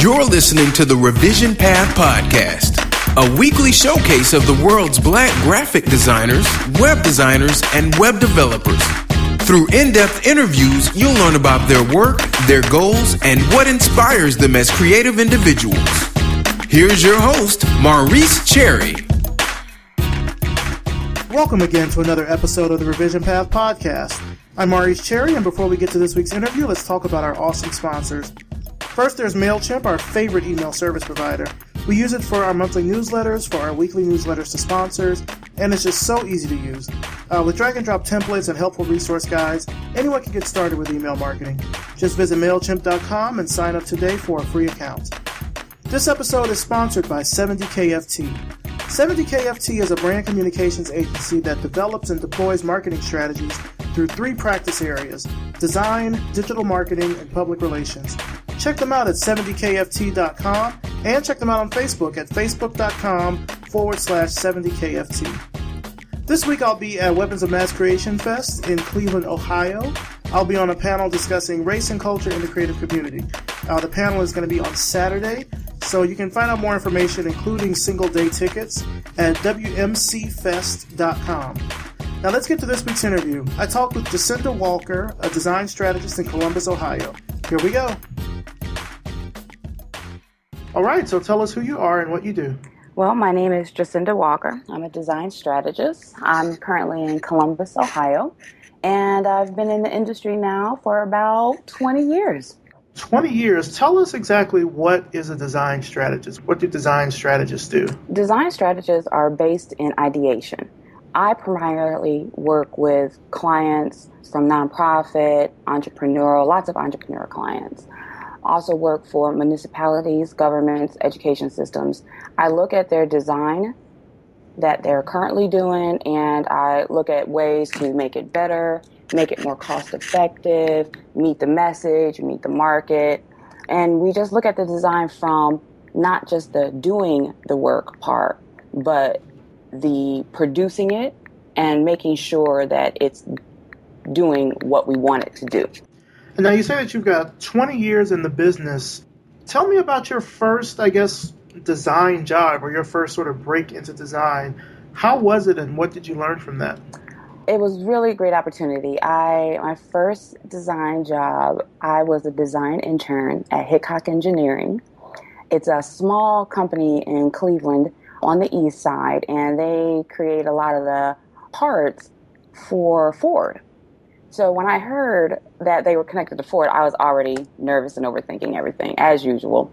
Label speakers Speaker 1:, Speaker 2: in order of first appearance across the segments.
Speaker 1: You're listening to the Revision Path Podcast, a weekly showcase of the world's black graphic designers, web designers, and web developers. Through in depth interviews, you'll learn about their work, their goals, and what inspires them as creative individuals. Here's your host, Maurice Cherry.
Speaker 2: Welcome again to another episode of the Revision Path Podcast. I'm Maurice Cherry, and before we get to this week's interview, let's talk about our awesome sponsors. First, there's MailChimp, our favorite email service provider. We use it for our monthly newsletters, for our weekly newsletters to sponsors, and it's just so easy to use. Uh, with drag and drop templates and helpful resource guides, anyone can get started with email marketing. Just visit MailChimp.com and sign up today for a free account. This episode is sponsored by 70KFT. 70KFT is a brand communications agency that develops and deploys marketing strategies through three practice areas design, digital marketing, and public relations. Check them out at 70kft.com and check them out on Facebook at facebook.com forward slash 70kft. This week I'll be at Weapons of Mass Creation Fest in Cleveland, Ohio. I'll be on a panel discussing race and culture in the creative community. Uh, the panel is going to be on Saturday, so you can find out more information, including single day tickets, at WMCFest.com. Now let's get to this week's interview. I talked with Jacinda Walker, a design strategist in Columbus, Ohio. Here we go. All right, so tell us who you are and what you do.
Speaker 3: Well, my name is Jacinda Walker. I'm a design strategist. I'm currently in Columbus, Ohio, and I've been in the industry now for about 20 years.
Speaker 2: 20 years. Tell us exactly what is a design strategist? What do design strategists do?
Speaker 3: Design strategists are based in ideation. I primarily work with clients from nonprofit, entrepreneurial, lots of entrepreneur clients also work for municipalities, governments, education systems. I look at their design that they're currently doing and I look at ways to make it better, make it more cost effective, meet the message, meet the market. And we just look at the design from not just the doing the work part, but the producing it and making sure that it's doing what we want it to do.
Speaker 2: And now you say that you've got 20 years in the business. Tell me about your first, I guess, design job or your first sort of break into design. How was it and what did you learn from that?
Speaker 3: It was really a great opportunity. I my first design job, I was a design intern at Hickok Engineering. It's a small company in Cleveland on the east side and they create a lot of the parts for Ford. So when I heard that they were connected to Ford, I was already nervous and overthinking everything as usual.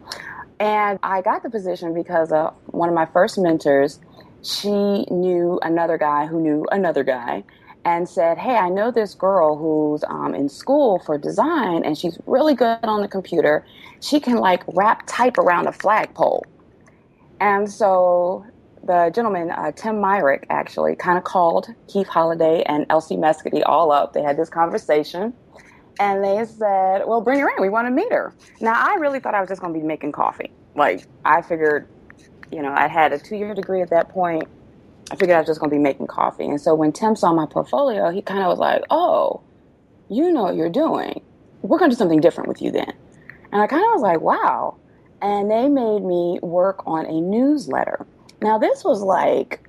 Speaker 3: And I got the position because of one of my first mentors. She knew another guy who knew another guy and said, Hey, I know this girl who's um, in school for design and she's really good on the computer. She can like wrap type around a flagpole. And so the gentleman, uh, Tim Myrick, actually kind of called Keith Holiday and Elsie Mescudi all up. They had this conversation and they said, Well, bring her in. We want to meet her. Now, I really thought I was just going to be making coffee. Like, I figured, you know, I had a two year degree at that point. I figured I was just going to be making coffee. And so when Tim saw my portfolio, he kind of was like, Oh, you know what you're doing. We're going to do something different with you then. And I kind of was like, Wow. And they made me work on a newsletter. Now, this was like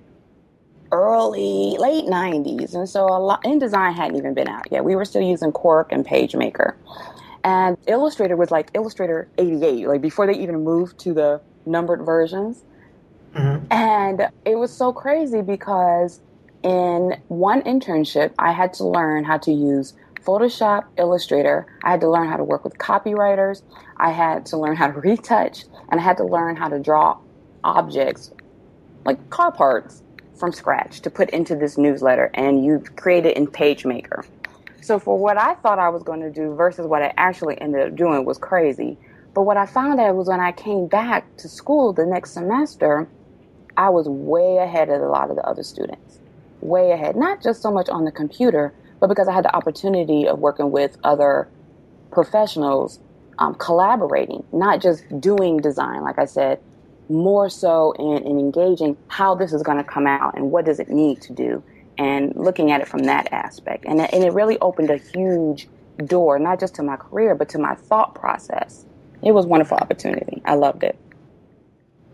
Speaker 3: early, late 90s. And so a lot, InDesign hadn't even been out yet. We were still using Quark and PageMaker. And Illustrator was like Illustrator 88, like before they even moved to the numbered versions. Mm-hmm. And it was so crazy because in one internship, I had to learn how to use Photoshop, Illustrator. I had to learn how to work with copywriters. I had to learn how to retouch, and I had to learn how to draw objects like car parts from scratch to put into this newsletter and you create it in PageMaker. So for what I thought I was going to do versus what I actually ended up doing was crazy. But what I found out was when I came back to school the next semester, I was way ahead of a lot of the other students. Way ahead. Not just so much on the computer, but because I had the opportunity of working with other professionals, um, collaborating, not just doing design, like I said, more so in, in engaging how this is going to come out and what does it need to do and looking at it from that aspect. And, and it really opened a huge door, not just to my career, but to my thought process it was a wonderful opportunity. I loved it.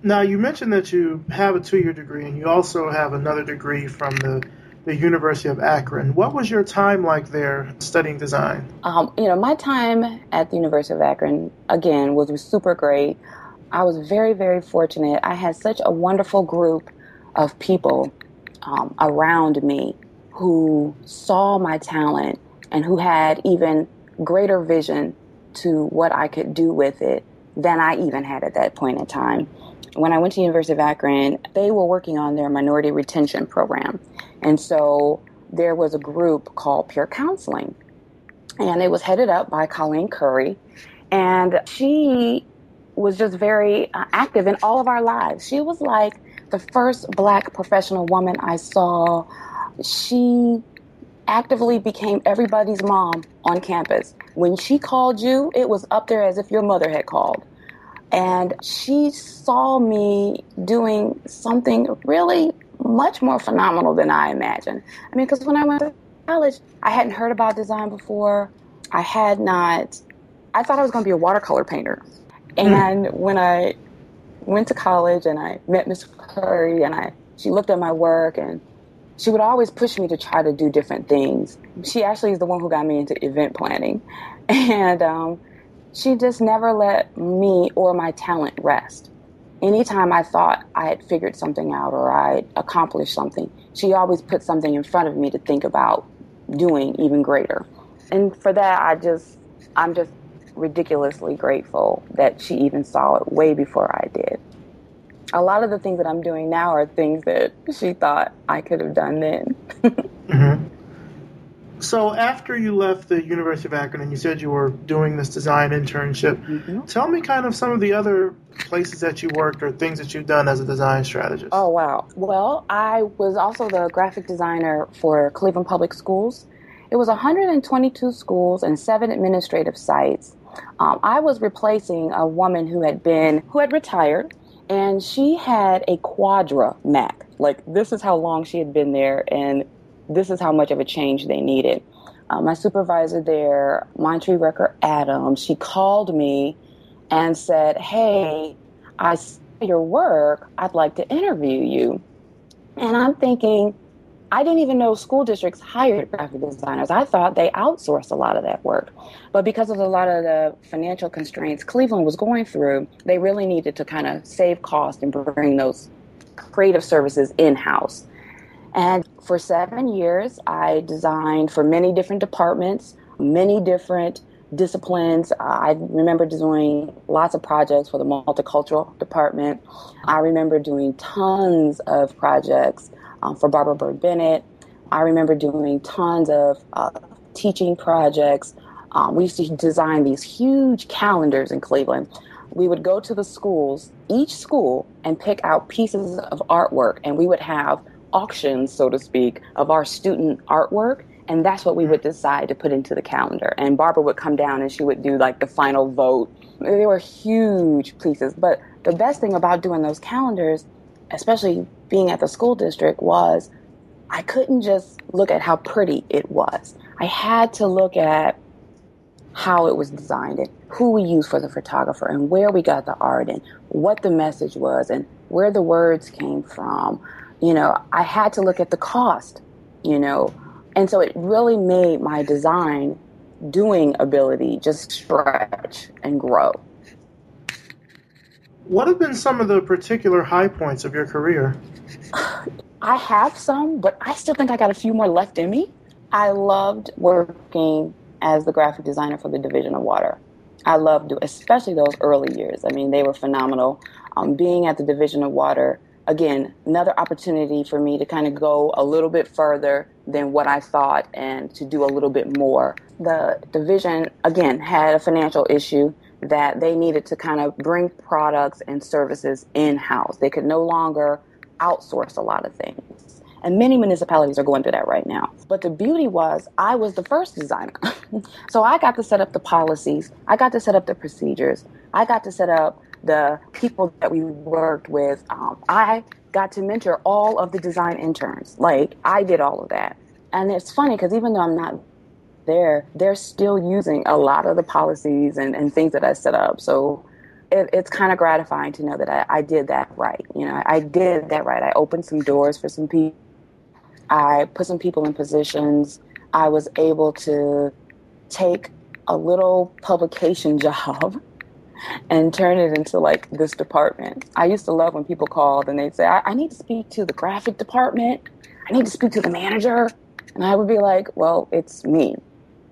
Speaker 2: Now, you mentioned that you have a two year degree and you also have another degree from the, the University of Akron. What was your time like there studying design?
Speaker 3: Um, you know, my time at the University of Akron, again, was, was super great. I was very, very fortunate. I had such a wonderful group of people um, around me who saw my talent and who had even greater vision to what I could do with it than I even had at that point in time. When I went to University of Akron, they were working on their minority retention program. And so there was a group called Peer Counseling. And it was headed up by Colleen Curry. And she was just very uh, active in all of our lives. She was like the first black professional woman I saw. She actively became everybody's mom on campus. When she called you, it was up there as if your mother had called. And she saw me doing something really much more phenomenal than I imagined. I mean, because when I went to college, I hadn't heard about design before. I had not, I thought I was going to be a watercolor painter. And mm. when I went to college and I met Miss Curry and I, she looked at my work and she would always push me to try to do different things. She actually is the one who got me into event planning. And um, she just never let me or my talent rest. Anytime I thought I had figured something out or I accomplished something, she always put something in front of me to think about doing even greater. And for that, I just, I'm just ridiculously grateful that she even saw it way before I did a lot of the things that I'm doing now are things that she thought I could have done then. mm-hmm.
Speaker 2: So after you left the University of Akron and you said you were doing this design internship, mm-hmm. tell me kind of some of the other places that you worked or things that you've done as a design strategist.
Speaker 3: Oh wow. Well, I was also the graphic designer for Cleveland Public Schools. It was 122 schools and seven administrative sites. Um, I was replacing a woman who had been who had retired and she had a Quadra Mac. Like this is how long she had been there, and this is how much of a change they needed. Uh, my supervisor there, Montre Recker Adams, she called me and said, "Hey, I your work. I'd like to interview you." And I'm thinking, I didn't even know school districts hired graphic designers. I thought they outsourced a lot of that work. But because of a lot of the financial constraints Cleveland was going through, they really needed to kind of save cost and bring those creative services in house. And for seven years, I designed for many different departments, many different disciplines. I remember doing lots of projects for the multicultural department. I remember doing tons of projects um, for Barbara Byrd Bennett. I remember doing tons of uh, teaching projects. Um, we used to design these huge calendars in Cleveland. We would go to the schools, each school, and pick out pieces of artwork, and we would have auctions, so to speak, of our student artwork. And that's what we would decide to put into the calendar. And Barbara would come down and she would do like the final vote. They were huge pieces. But the best thing about doing those calendars, especially being at the school district was I couldn't just look at how pretty it was. I had to look at how it was designed and who we used for the photographer and where we got the art and what the message was and where the words came from. You know, I had to look at the cost, you know, and so it really made my design doing ability just stretch and grow.
Speaker 2: What have been some of the particular high points of your career?
Speaker 3: I have some, but I still think I got a few more left in me. I loved working as the graphic designer for the Division of Water. I loved, especially those early years. I mean, they were phenomenal. Um, being at the Division of Water, again, another opportunity for me to kind of go a little bit further than what I thought and to do a little bit more. The division, again, had a financial issue that they needed to kind of bring products and services in house. They could no longer outsource a lot of things. And many municipalities are going through that right now. But the beauty was, I was the first designer. so I got to set up the policies, I got to set up the procedures, I got to set up the people that we worked with. Um, I got to mentor all of the design interns. Like, I did all of that. And it's funny because even though I'm not there, they're still using a lot of the policies and, and things that I set up. So it, it's kind of gratifying to know that I, I did that right. You know, I did that right. I opened some doors for some people. I put some people in positions. I was able to take a little publication job and turn it into like this department. I used to love when people called and they'd say, I, I need to speak to the graphic department. I need to speak to the manager. And I would be like, well, it's me.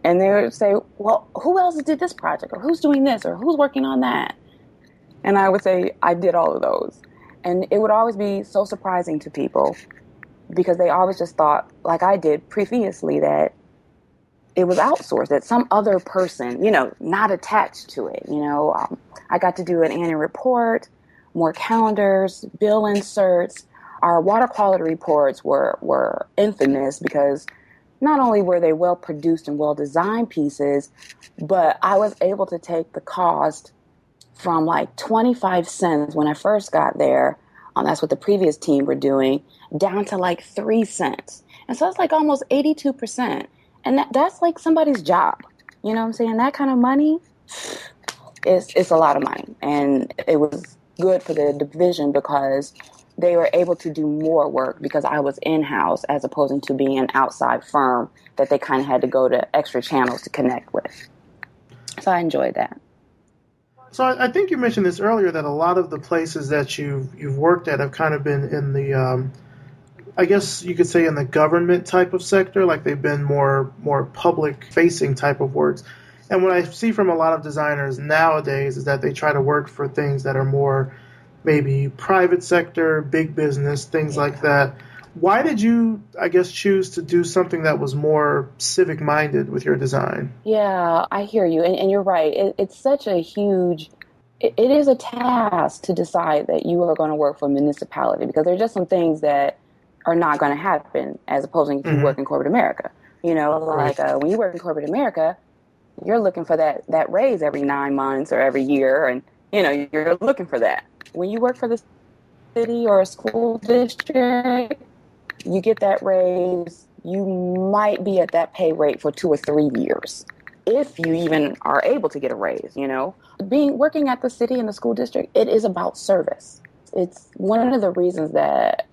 Speaker 3: And they would say, well, who else did this project? Or who's doing this? Or who's working on that? And I would say, I did all of those. And it would always be so surprising to people because they always just thought, like I did previously, that it was outsourced, that some other person, you know, not attached to it. You know, um, I got to do an annual report, more calendars, bill inserts. Our water quality reports were, were infamous because not only were they well produced and well designed pieces, but I was able to take the cost from like 25 cents when I first got there. Um, that's what the previous team were doing, down to like three cents. And so that's like almost 82%. And that, that's like somebody's job. You know what I'm saying? That kind of money, it's, it's a lot of money. And it was good for the division because they were able to do more work because I was in house as opposed to being an outside firm that they kind of had to go to extra channels to connect with. So I enjoyed that.
Speaker 2: So I, think you mentioned this earlier that a lot of the places that you've you've worked at have kind of been in the um, I guess you could say in the government type of sector, like they've been more more public facing type of works. And what I see from a lot of designers nowadays is that they try to work for things that are more maybe private sector, big business, things yeah. like that. Why did you, I guess, choose to do something that was more civic minded with your design?
Speaker 3: Yeah, I hear you. And, and you're right. It, it's such a huge, it, is a task to decide that you are going to work for a municipality because there are just some things that are not going to happen as opposed to if you mm-hmm. work in corporate America. You know, like uh, when you work in corporate America, you're looking for that, that raise every nine months or every year. And, you know, you're looking for that. When you work for the city or a school district, you get that raise, you might be at that pay rate for two or three years. If you even are able to get a raise, you know, being working at the city and the school district, it is about service. It's one of the reasons that,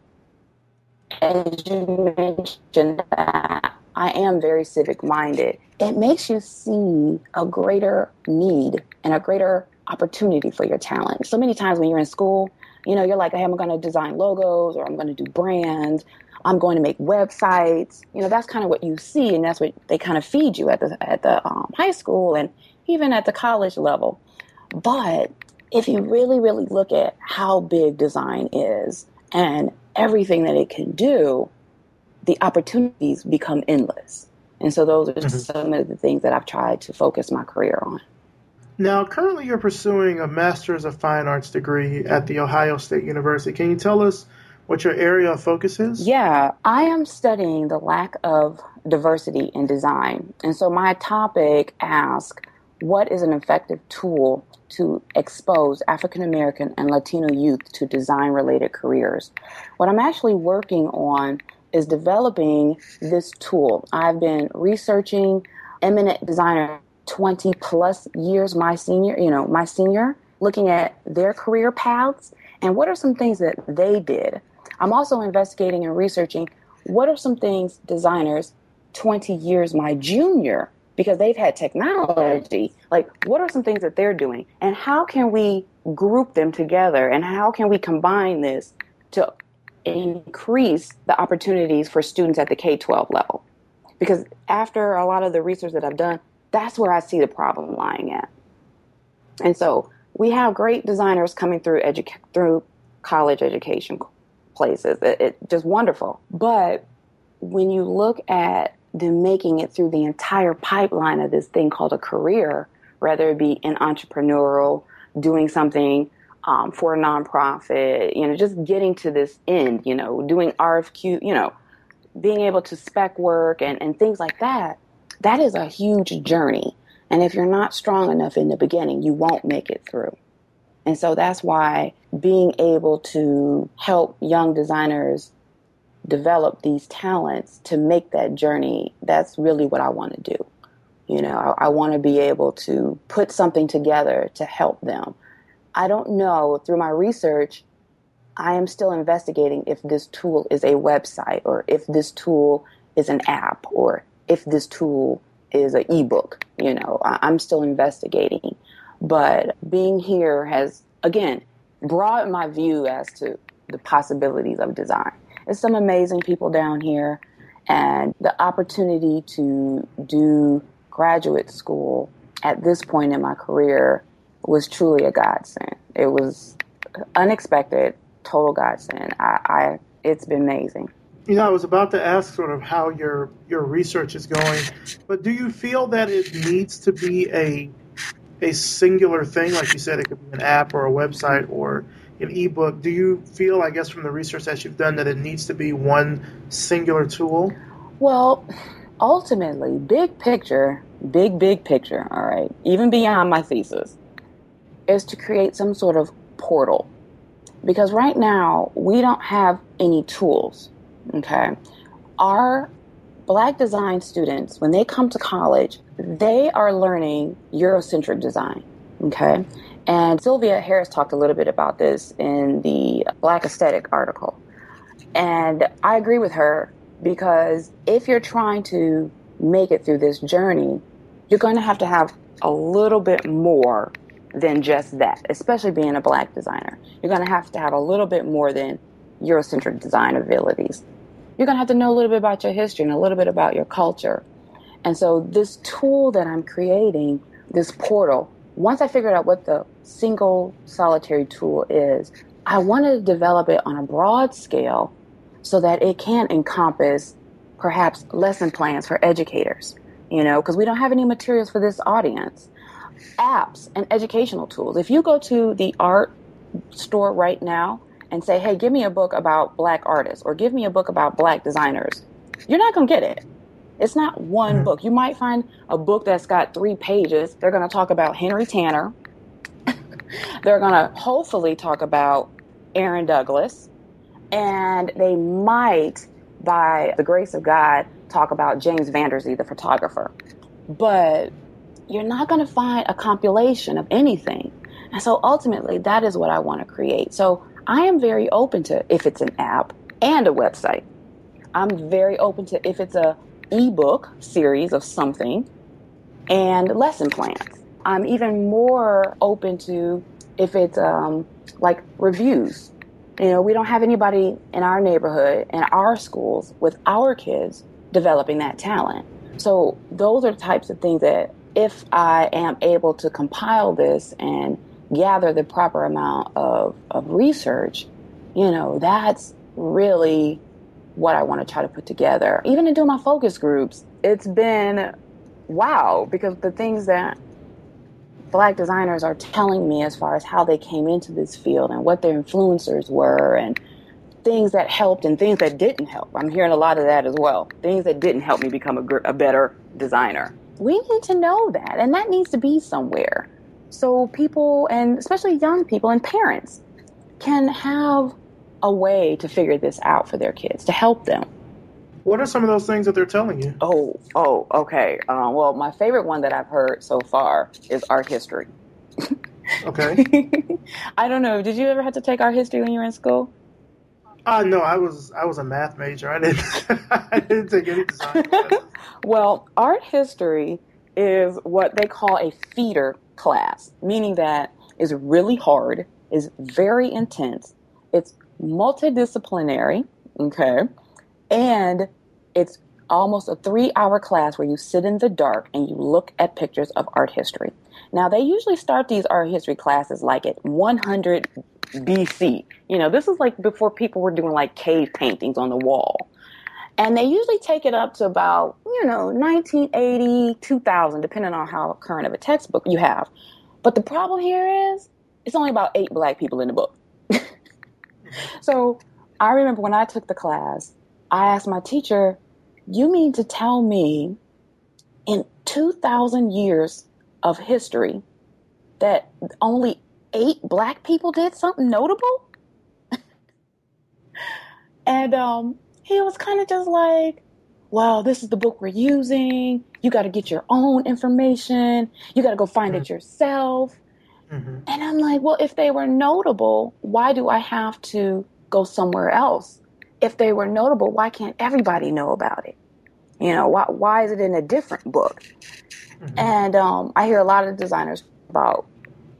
Speaker 3: as you mentioned, that I am very civic minded. It makes you see a greater need and a greater opportunity for your talent. So many times when you're in school, you know, you're like, hey, I'm going to design logos or I'm going to do brands I'm going to make websites. You know, that's kind of what you see, and that's what they kind of feed you at the at the um, high school and even at the college level. But if you really, really look at how big design is and everything that it can do, the opportunities become endless. And so those are mm-hmm. some of the things that I've tried to focus my career on.
Speaker 2: Now, currently, you're pursuing a Master's of Fine Arts degree at The Ohio State University. Can you tell us what your area of focus is?
Speaker 3: Yeah, I am studying the lack of diversity in design. And so my topic asks what is an effective tool to expose African American and Latino youth to design related careers? What I'm actually working on is developing this tool. I've been researching eminent designer 20 plus years my senior, you know, my senior, looking at their career paths and what are some things that they did? I'm also investigating and researching what are some things designers 20 years my junior because they've had technology like what are some things that they're doing? And how can we group them together? And how can we combine this to increase the opportunities for students at the K-12 level? Because after a lot of the research that I've done that's where I see the problem lying at and so we have great designers coming through edu- through college education places. It, it just wonderful. But when you look at them making it through the entire pipeline of this thing called a career, whether it be an entrepreneurial, doing something um, for a nonprofit, you know, just getting to this end, you know, doing RFQ, you know, being able to spec work and, and things like that, that is a huge journey. And if you're not strong enough in the beginning, you won't make it through. And so that's why being able to help young designers develop these talents to make that journey, that's really what I want to do. You know, I, I want to be able to put something together to help them. I don't know through my research. I am still investigating if this tool is a website or if this tool is an app or if this tool is an ebook. You know, I, I'm still investigating. But being here has, again, broadened my view as to the possibilities of design. There's some amazing people down here, and the opportunity to do graduate school at this point in my career was truly a godsend. It was unexpected, total godsend. I, I it's been amazing.
Speaker 2: You know, I was about to ask sort of how your your research is going, but do you feel that it needs to be a a singular thing? Like you said, it could be an app or a website or an ebook. Do you feel, I guess, from the research that you've done, that it needs to be one singular tool?
Speaker 3: Well, ultimately, big picture, big, big picture, all right, even beyond my thesis, is to create some sort of portal. Because right now, we don't have any tools, okay? Our black design students, when they come to college, they are learning Eurocentric design, okay? And Sylvia Harris talked a little bit about this in the Black Aesthetic article. And I agree with her because if you're trying to make it through this journey, you're going to have to have a little bit more than just that, especially being a black designer. You're going to have to have a little bit more than Eurocentric design abilities. You're going to have to know a little bit about your history and a little bit about your culture. And so, this tool that I'm creating, this portal, once I figured out what the single solitary tool is, I wanted to develop it on a broad scale so that it can encompass perhaps lesson plans for educators, you know, because we don't have any materials for this audience. Apps and educational tools. If you go to the art store right now and say, hey, give me a book about black artists or give me a book about black designers, you're not going to get it. It's not one mm-hmm. book. You might find a book that's got three pages. They're going to talk about Henry Tanner. They're going to hopefully talk about Aaron Douglas. And they might, by the grace of God, talk about James Vanderzee, the photographer. But you're not going to find a compilation of anything. And so ultimately, that is what I want to create. So I am very open to if it's an app and a website. I'm very open to if it's a ebook series of something and lesson plans. I'm even more open to if it's um, like reviews. You know, we don't have anybody in our neighborhood, in our schools, with our kids developing that talent. So, those are types of things that if I am able to compile this and gather the proper amount of, of research, you know, that's really what I want to try to put together. Even in doing my focus groups, it's been wow because the things that black designers are telling me as far as how they came into this field and what their influencers were and things that helped and things that didn't help. I'm hearing a lot of that as well. Things that didn't help me become a, a better designer. We need to know that, and that needs to be somewhere. So people, and especially young people and parents, can have a way to figure this out for their kids to help them.
Speaker 2: What are some of those things that they're telling you?
Speaker 3: Oh, oh, okay. Um, well, my favorite one that I've heard so far is art history.
Speaker 2: Okay.
Speaker 3: I don't know. Did you ever have to take art history when you were in school?
Speaker 2: Uh, no, I was I was a math major. I didn't I didn't take any design classes.
Speaker 3: well, art history is what they call a feeder class, meaning that is really hard, is very intense. It's multidisciplinary, okay? And it's almost a three hour class where you sit in the dark and you look at pictures of art history. Now, they usually start these art history classes like at 100 BC. You know, this is like before people were doing like cave paintings on the wall. And they usually take it up to about, you know, 1980, 2000, depending on how current of a textbook you have. But the problem here is it's only about eight black people in the book. so I remember when I took the class, I asked my teacher, You mean to tell me in 2,000 years of history that only eight black people did something notable? and um, he was kind of just like, well, this is the book we're using. You got to get your own information. You got to go find mm-hmm. it yourself. Mm-hmm. And I'm like, well, if they were notable, why do I have to go somewhere else? If they were notable, why can't everybody know about it? You know, why, why is it in a different book? Mm-hmm. And um, I hear a lot of designers about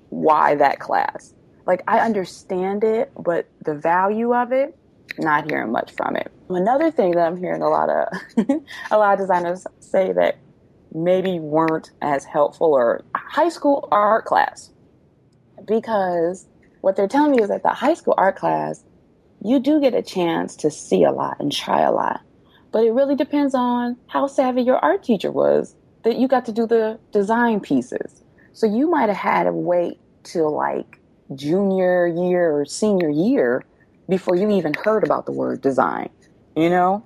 Speaker 3: why that class. Like, I understand it, but the value of it, not hearing much from it. Another thing that I'm hearing a lot of a lot of designers say that maybe weren't as helpful or high school art class. Because what they're telling me is that the high school art class you do get a chance to see a lot and try a lot. But it really depends on how savvy your art teacher was that you got to do the design pieces. So you might have had to wait till like junior year or senior year before you even heard about the word design you know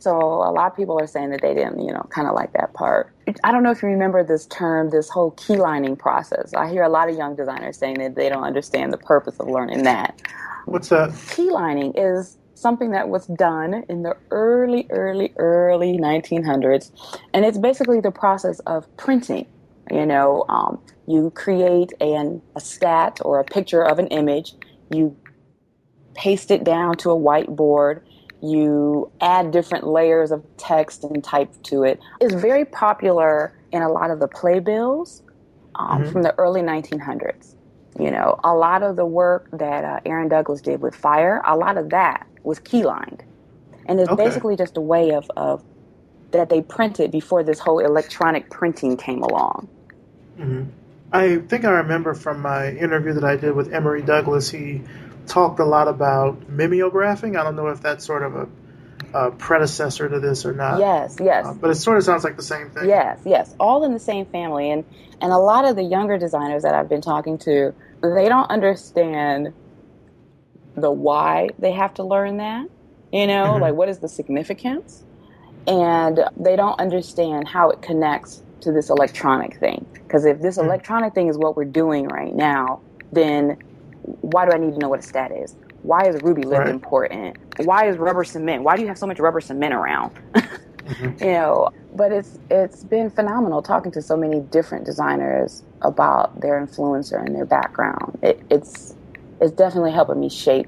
Speaker 3: so a lot of people are saying that they didn't, you know, kind of like that part. I don't know if you remember this term, this whole keylining process. I hear a lot of young designers saying that they don't understand the purpose of learning that.
Speaker 2: What's that?
Speaker 3: Keylining is something that was done in the early, early, early 1900s, and it's basically the process of printing. You know, um, you create an, a stat or a picture of an image, you paste it down to a whiteboard, you add different layers of text and type to it. It's very popular in a lot of the playbills um, mm-hmm. from the early 1900s. You know, a lot of the work that uh, Aaron Douglas did with fire, a lot of that was keylined. And it's okay. basically just a way of, of that they printed before this whole electronic printing came along.
Speaker 2: Mm-hmm. I think I remember from my interview that I did with Emory Douglas, he talked a lot about mimeographing. I don't know if that's sort of a, a predecessor to this or not.
Speaker 3: Yes, yes. Uh,
Speaker 2: but it sort of sounds like the same thing.
Speaker 3: Yes, yes. All in the same family. And, and a lot of the younger designers that I've been talking to, they don't understand the why they have to learn that. You know, mm-hmm. like what is the significance? And they don't understand how it connects to this electronic thing. Because if this mm-hmm. electronic thing is what we're doing right now, then why do I need to know what a stat is? Why is Rubylith right. important? Why is rubber cement? Why do you have so much rubber cement around? mm-hmm. You know, but it's it's been phenomenal talking to so many different designers about their influencer and their background. It, it's it's definitely helping me shape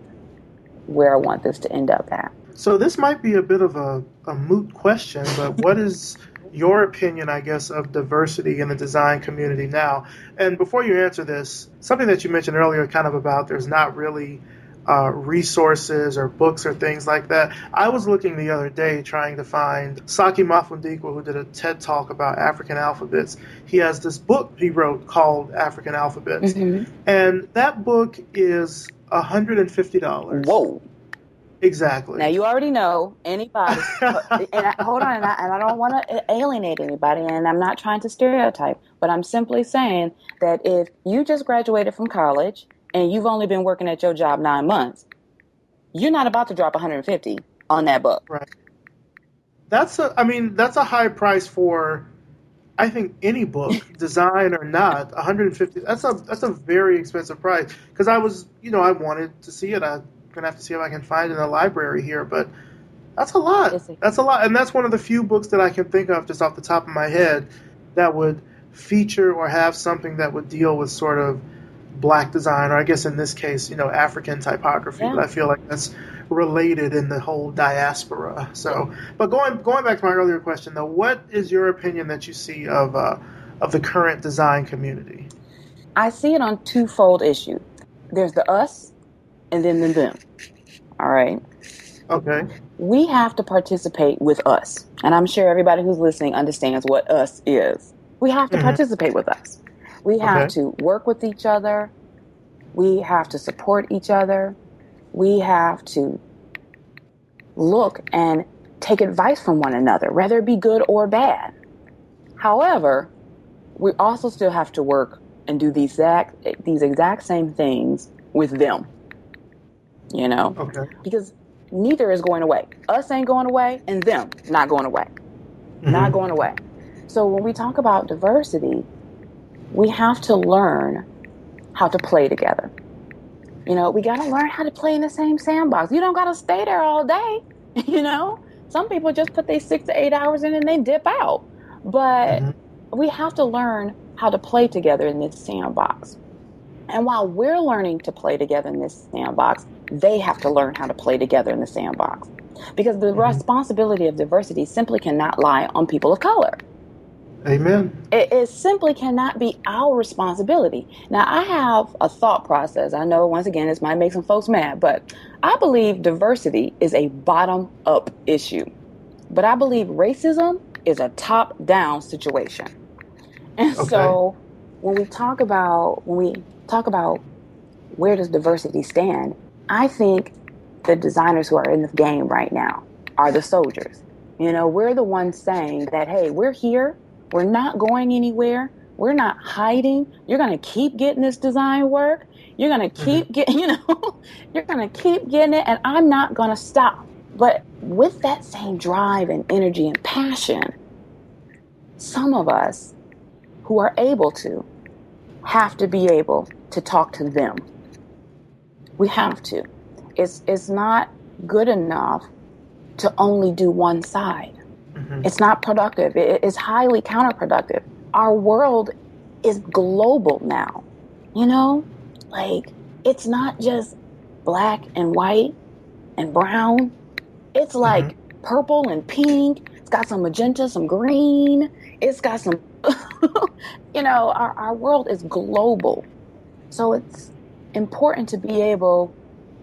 Speaker 3: where I want this to end up at.
Speaker 2: So this might be a bit of a, a moot question, but what is your opinion, I guess, of diversity in the design community now. And before you answer this, something that you mentioned earlier, kind of about there's not really uh, resources or books or things like that. I was looking the other day trying to find Saki Mafundikwa, who did a TED talk about African alphabets. He has this book he wrote called African Alphabets, mm-hmm. and that book is $150.
Speaker 3: Whoa.
Speaker 2: Exactly.
Speaker 3: Now you already know anybody. and I, hold on, and I, and I don't want to alienate anybody, and I'm not trying to stereotype, but I'm simply saying that if you just graduated from college and you've only been working at your job nine months, you're not about to drop 150 on that book.
Speaker 2: Right. That's a. I mean, that's a high price for. I think any book, design or not, 150. That's a that's a very expensive price. Because I was, you know, I wanted to see it. I gonna have to see if I can find in the library here, but that's a lot. That's a lot, and that's one of the few books that I can think of just off the top of my head that would feature or have something that would deal with sort of black design, or I guess in this case, you know, African typography. Yeah. But I feel like that's related in the whole diaspora. So, but going going back to my earlier question though, what is your opinion that you see of uh, of the current design community?
Speaker 3: I see it on twofold issue. There's the us and then the them. All right.
Speaker 2: Okay.
Speaker 3: We have to participate with us. And I'm sure everybody who's listening understands what us is. We have to mm-hmm. participate with us. We have okay. to work with each other. We have to support each other. We have to look and take advice from one another, whether it be good or bad. However, we also still have to work and do these exact, these exact same things with them you know?
Speaker 2: Okay.
Speaker 3: Because neither is going away. Us ain't going away, and them not going away. Mm-hmm. Not going away. So when we talk about diversity, we have to learn how to play together. You know, we got to learn how to play in the same sandbox. You don't got to stay there all day. You know, Some people just put their six to eight hours in and they dip out. But mm-hmm. we have to learn how to play together in this sandbox. And while we're learning to play together in this sandbox, they have to learn how to play together in the sandbox. Because the mm-hmm. responsibility of diversity simply cannot lie on people of color.
Speaker 2: Amen.
Speaker 3: It, it, simply cannot be our responsibility. Now, I have a thought process. I know, once again, this might make some folks mad, but I believe diversity is a bottom up issue. But I believe racism is a top down situation. And okay. so, when we talk about when we talk about where does diversity stand, I think the designers who are in the game right now are the soldiers. You know, we're the ones saying that, hey, we're here we're not going anywhere. We're not hiding. You're going to keep getting this design work. You're going to keep mm-hmm. getting, you know, you're going to keep getting it, and I'm not going to stop. But with that same drive and energy and passion, some of us who are able to have to be able to talk to them. We have to. It's, it's not good enough to only do one side. Mm-hmm. It's not productive. It is highly counterproductive. Our world is global now. You know, like it's not just black and white and brown. It's like mm-hmm. purple and pink. It's got some magenta, some green. It's got some, you know, our, our world is global. So it's important to be able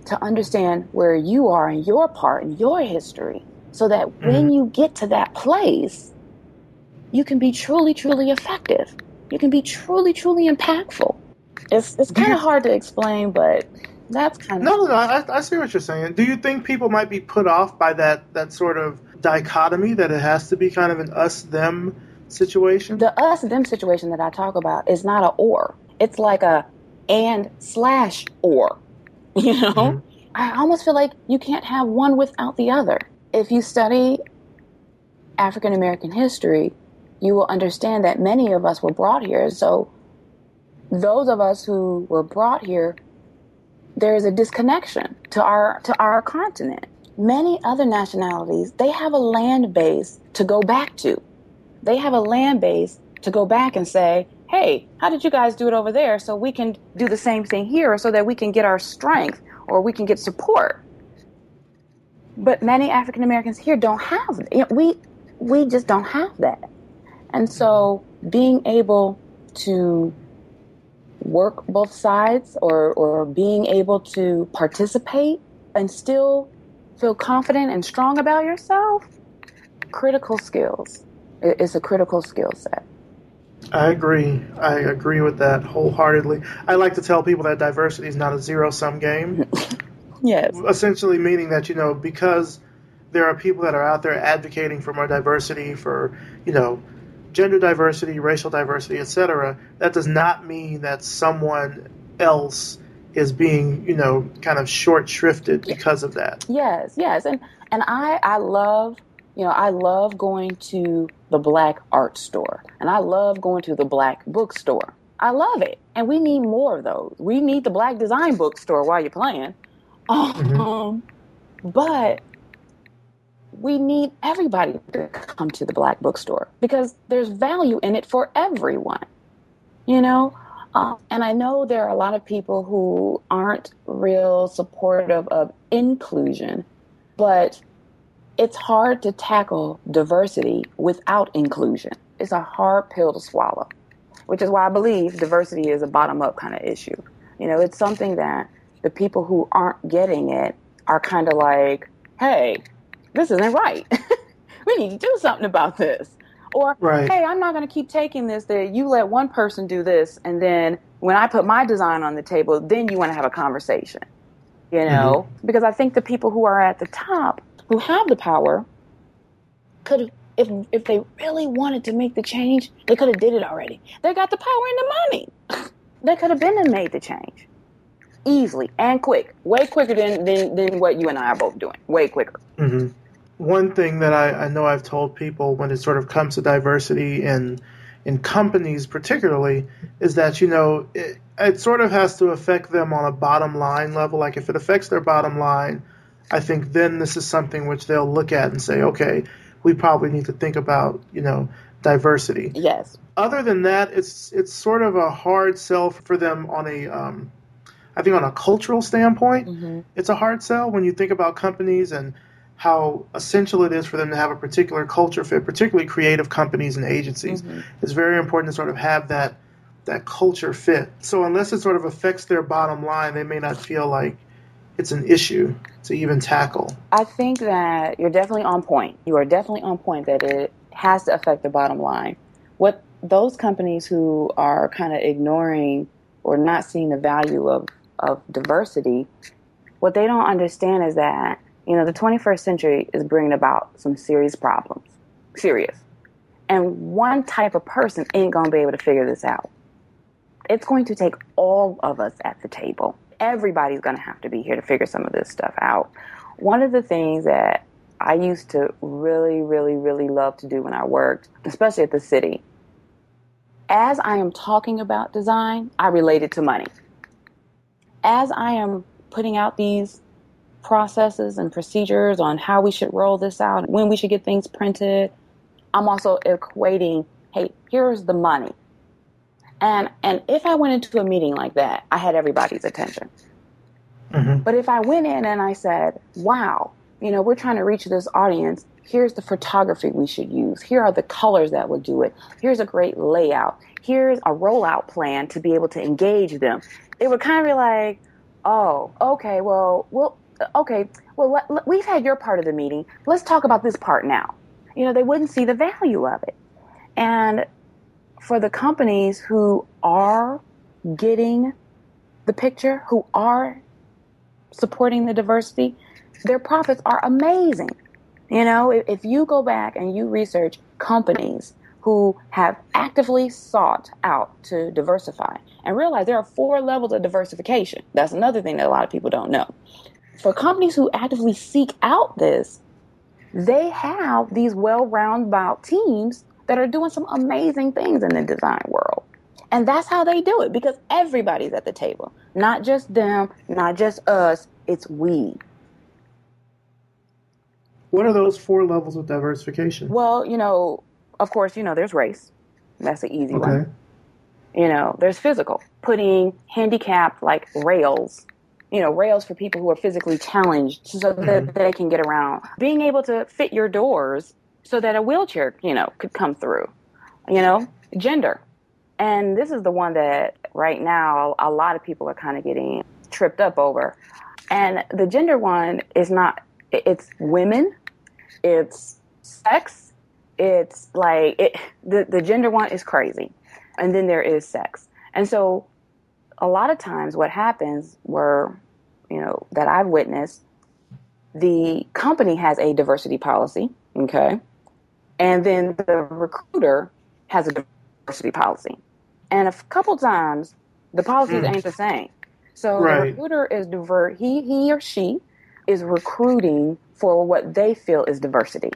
Speaker 3: to understand where you are in your part in your history so that mm-hmm. when you get to that place, you can be truly, truly effective. You can be truly, truly impactful. It's it's kind of hard to explain, but that's kind of
Speaker 2: no, no. I, I see what you're saying. Do you think people might be put off by that that sort of dichotomy that it has to be kind of an us them situation?
Speaker 3: The us them situation that I talk about is not a or. It's like a and slash or. You know, mm-hmm. I almost feel like you can't have one without the other if you study African American history, you will understand that many of us were brought here. So, those of us who were brought here, there is a disconnection to our to our continent. Many other nationalities, they have a land base to go back to. They have a land base to go back and say, "Hey, how did you guys do it over there? So we can do the same thing here, so that we can get our strength or we can get support." But many African Americans here don't have it. We we just don't have that. And so being able to work both sides or, or being able to participate and still feel confident and strong about yourself, critical skills. It's a critical skill set.
Speaker 2: I agree. I agree with that wholeheartedly. I like to tell people that diversity is not a zero sum game.
Speaker 3: Yes.
Speaker 2: Essentially meaning that, you know, because there are people that are out there advocating for more diversity, for, you know, gender diversity, racial diversity, etc., that does not mean that someone else is being, you know, kind of short shrifted because of that.
Speaker 3: Yes, yes. And and I I love you know, I love going to the black art store and I love going to the black bookstore. I love it. And we need more of those. We need the black design bookstore while you're playing. Mm-hmm. Um, but we need everybody to come to the black bookstore because there's value in it for everyone, you know? Uh, and I know there are a lot of people who aren't real supportive of inclusion, but it's hard to tackle diversity without inclusion. It's a hard pill to swallow, which is why I believe diversity is a bottom up kind of issue. You know, it's something that the people who aren't getting it are kind of like, hey, this isn't right. we need to do something about this. Or, right. hey, I'm not going to keep taking this that you let one person do this, and then when I put my design on the table, then you want to have a conversation. You know? Mm-hmm. Because I think the people who are at the top, who have the power, could if if they really wanted to make the change, they could have did it already. They got the power and the money. they could have been and made the change easily and quick, way quicker than, than, than what you and I are both doing, way quicker.
Speaker 2: Mm-hmm. One thing that I, I know I've told people when it sort of comes to diversity in in companies particularly is that you know it, it sort of has to affect them on a bottom line level. Like if it affects their bottom line, I think then this is something which they'll look at and say, okay, we probably need to think about, you know, diversity.
Speaker 3: Yes.
Speaker 2: Other than that, it's it's sort of a hard sell for them on a, um, I think on a cultural standpoint, mm-hmm. it's a hard sell when you think about companies and how essential it is for them to have a particular culture fit, particularly creative companies and agencies. Mm-hmm. It's very important to sort of have that that culture fit. So unless it sort of affects their bottom line, they may not feel like it's an issue to even tackle.
Speaker 3: I think that you're definitely on point. You are definitely on point that it has to affect the bottom line. What those companies who are kind of ignoring or not seeing the value of, of diversity, what they don't understand is that, you know, the 21st century is bringing about some serious problems. Serious. And one type of person ain't going to be able to figure this out. It's going to take all of us at the table everybody's going to have to be here to figure some of this stuff out. One of the things that I used to really, really, really love to do when I worked, especially at the city, as I am talking about design, I relate it to money. As I am putting out these processes and procedures on how we should roll this out, when we should get things printed, I'm also equating, hey, here's the money. And and if I went into a meeting like that, I had everybody's attention. Mm-hmm. But if I went in and I said, "Wow, you know, we're trying to reach this audience. Here's the photography we should use. Here are the colors that will do it. Here's a great layout. Here's a rollout plan to be able to engage them." It would kind of be like, "Oh, okay, well, well, okay, well, let, let, we've had your part of the meeting. Let's talk about this part now." You know, they wouldn't see the value of it. And for the companies who are getting the picture, who are supporting the diversity, their profits are amazing. You know, if, if you go back and you research companies who have actively sought out to diversify and realize there are four levels of diversification. That's another thing that a lot of people don't know. For companies who actively seek out this, they have these well rounded out teams that are doing some amazing things in the design world. And that's how they do it because everybody's at the table. Not just them, not just us, it's we.
Speaker 2: What are those four levels of diversification?
Speaker 3: Well, you know, of course, you know, there's race. That's the easy okay. one. You know, there's physical, putting handicapped like rails, you know, rails for people who are physically challenged so that mm-hmm. they can get around. Being able to fit your doors so that a wheelchair, you know, could come through. You know, gender. And this is the one that right now a lot of people are kind of getting tripped up over. And the gender one is not, it's women, it's sex, it's like, it, the, the gender one is crazy. And then there is sex. And so a lot of times what happens where, you know, that I've witnessed, the company has a diversity policy, okay? And then the recruiter has a diversity policy. And a couple times, the policies mm. ain't the same. So right. the recruiter is divert he he or she is recruiting for what they feel is diversity.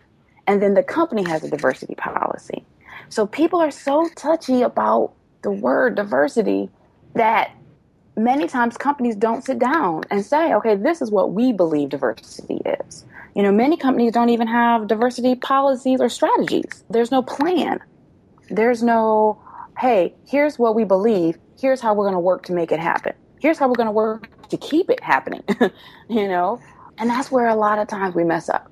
Speaker 3: And then the company has a diversity policy. So people are so touchy about the word diversity that many times companies don't sit down and say, okay, this is what we believe diversity is. You know, many companies don't even have diversity policies or strategies. There's no plan. There's no, hey, here's what we believe. Here's how we're going to work to make it happen. Here's how we're going to work to keep it happening. you know, and that's where a lot of times we mess up.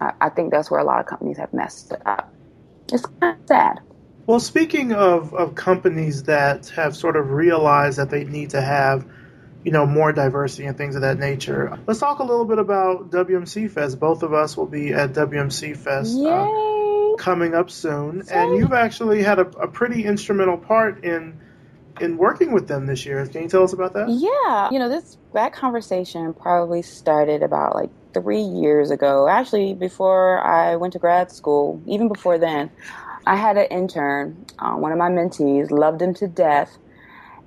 Speaker 3: I, I think that's where a lot of companies have messed up. It's kind of sad.
Speaker 2: Well, speaking of, of companies that have sort of realized that they need to have you know, more diversity and things of that nature. Let's talk a little bit about WMC Fest. Both of us will be at WMC Fest uh, coming up soon, and you've actually had a, a, pretty instrumental part in in working with them this year. Can you tell us about that?
Speaker 3: Yeah, you know, this that conversation probably started about like three years ago. Actually, before I went to grad school, even before then, I had an intern. Uh, one of my mentees loved him to death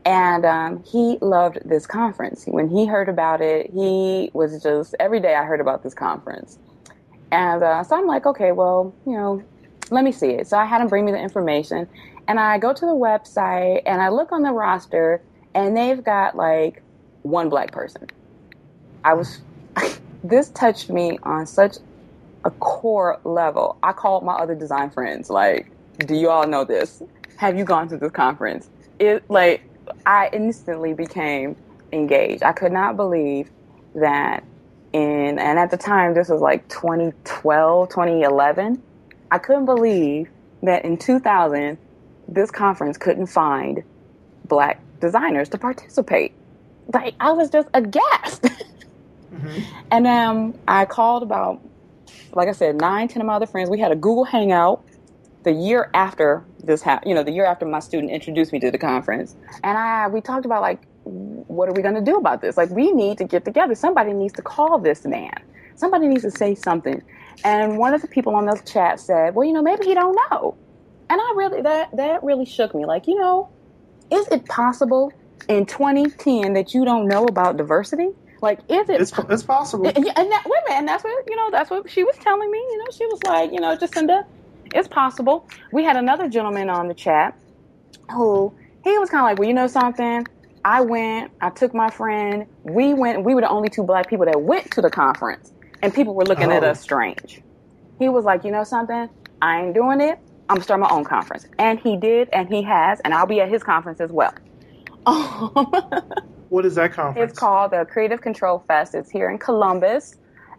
Speaker 3: and um, he loved this conference. When he heard about it, he was just, every day I heard about this conference. And uh, so I'm like, okay, well, you know, let me see it. So I had him bring me the information. And I go to the website and I look on the roster and they've got like one black person. I was, this touched me on such a core level. I called my other design friends, like, do you all know this? Have you gone to this conference? It like I instantly became engaged. I could not believe that in and at the time this was like 2012, 2011. I couldn't believe that in 2000 this conference couldn't find black designers to participate. Like I was just aghast. mm-hmm. And um, I called about, like I said, nine, ten of my other friends. We had a Google Hangout the year after this happened. You know, the year after my student introduced me to the conference, and I we talked about like, what are we going to do about this? Like, we need to get together. Somebody needs to call this man. Somebody needs to say something. And one of the people on the chat said, "Well, you know, maybe he don't know." And I really that that really shook me. Like, you know, is it possible in 2010 that you don't know about diversity? Like, is it?
Speaker 2: It's, it's possible.
Speaker 3: And, and that, wait a minute, and that's what you know. That's what she was telling me. You know, she was like, you know, Jacinda, it's possible. We had another gentleman on the chat who he was kind of like, well, you know something. I went. I took my friend. We went. We were the only two black people that went to the conference, and people were looking oh. at us strange. He was like, you know something. I ain't doing it. I'm starting my own conference. And he did, and he has, and I'll be at his conference as well.
Speaker 2: what is that conference?
Speaker 3: It's called the Creative Control Fest. It's here in Columbus,